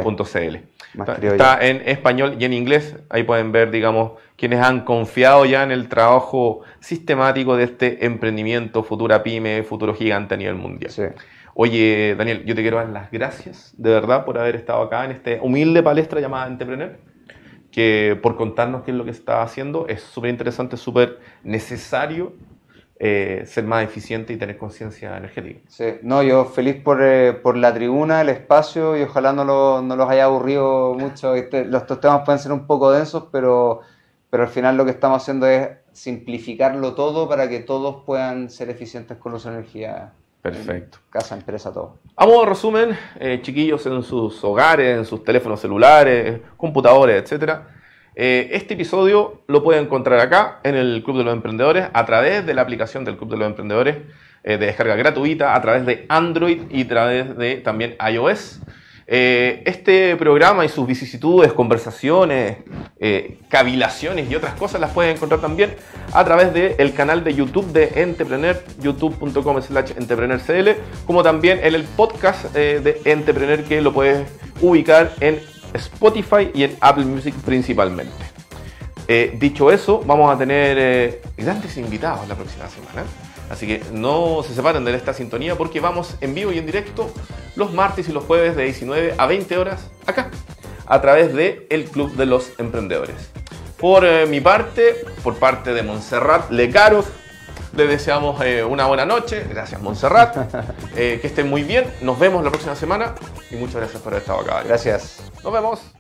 Punto CL. Más Está, en español y en inglés. Ahí pueden ver, digamos, quienes han confiado ya en el trabajo sistemático de este emprendimiento, futura pyme, futuro gigante a nivel mundial. Sí. Oye, Daniel, yo te quiero dar las gracias de verdad por haber estado acá en este humilde palestra llamada Entrepreneur, que por contarnos qué es lo que está haciendo es súper interesante, súper necesario eh, ser más eficiente y tener conciencia energética. Sí, no, yo feliz por, eh, por la tribuna, el espacio y ojalá no, lo- no los haya aburrido mucho. Este- los estos temas pueden ser un poco densos, pero, pero al final lo que estamos haciendo es simplificarlo todo para que todos puedan ser eficientes con de energía. Perfecto. Casa, empresa, todo. A modo de resumen, eh, chiquillos en sus hogares, en sus teléfonos celulares, computadores, etc. este episodio lo pueden encontrar acá en el Club de los Emprendedores a través de la aplicación del Club de los Emprendedores eh, de descarga gratuita, a través de Android y a través de también iOS. Eh, este programa y sus vicisitudes, conversaciones, eh, cavilaciones y otras cosas las pueden encontrar también a través del canal de YouTube de Entrepreneur, youtube.com slash entrepreneurcl, como también en el podcast eh, de Entrepreneur que lo puedes ubicar en Spotify y en Apple Music principalmente. Eh, dicho eso, vamos a tener eh, grandes invitados la próxima semana. Así que no se separen de esta sintonía porque vamos en vivo y en directo los martes y los jueves de 19 a 20 horas acá, a través de el Club de los Emprendedores. Por eh, mi parte, por parte de Montserrat Lecaros, les deseamos eh, una buena noche. Gracias, Montserrat. Eh, que estén muy bien. Nos vemos la próxima semana y muchas gracias por haber estado acá. Gracias. Nos vemos.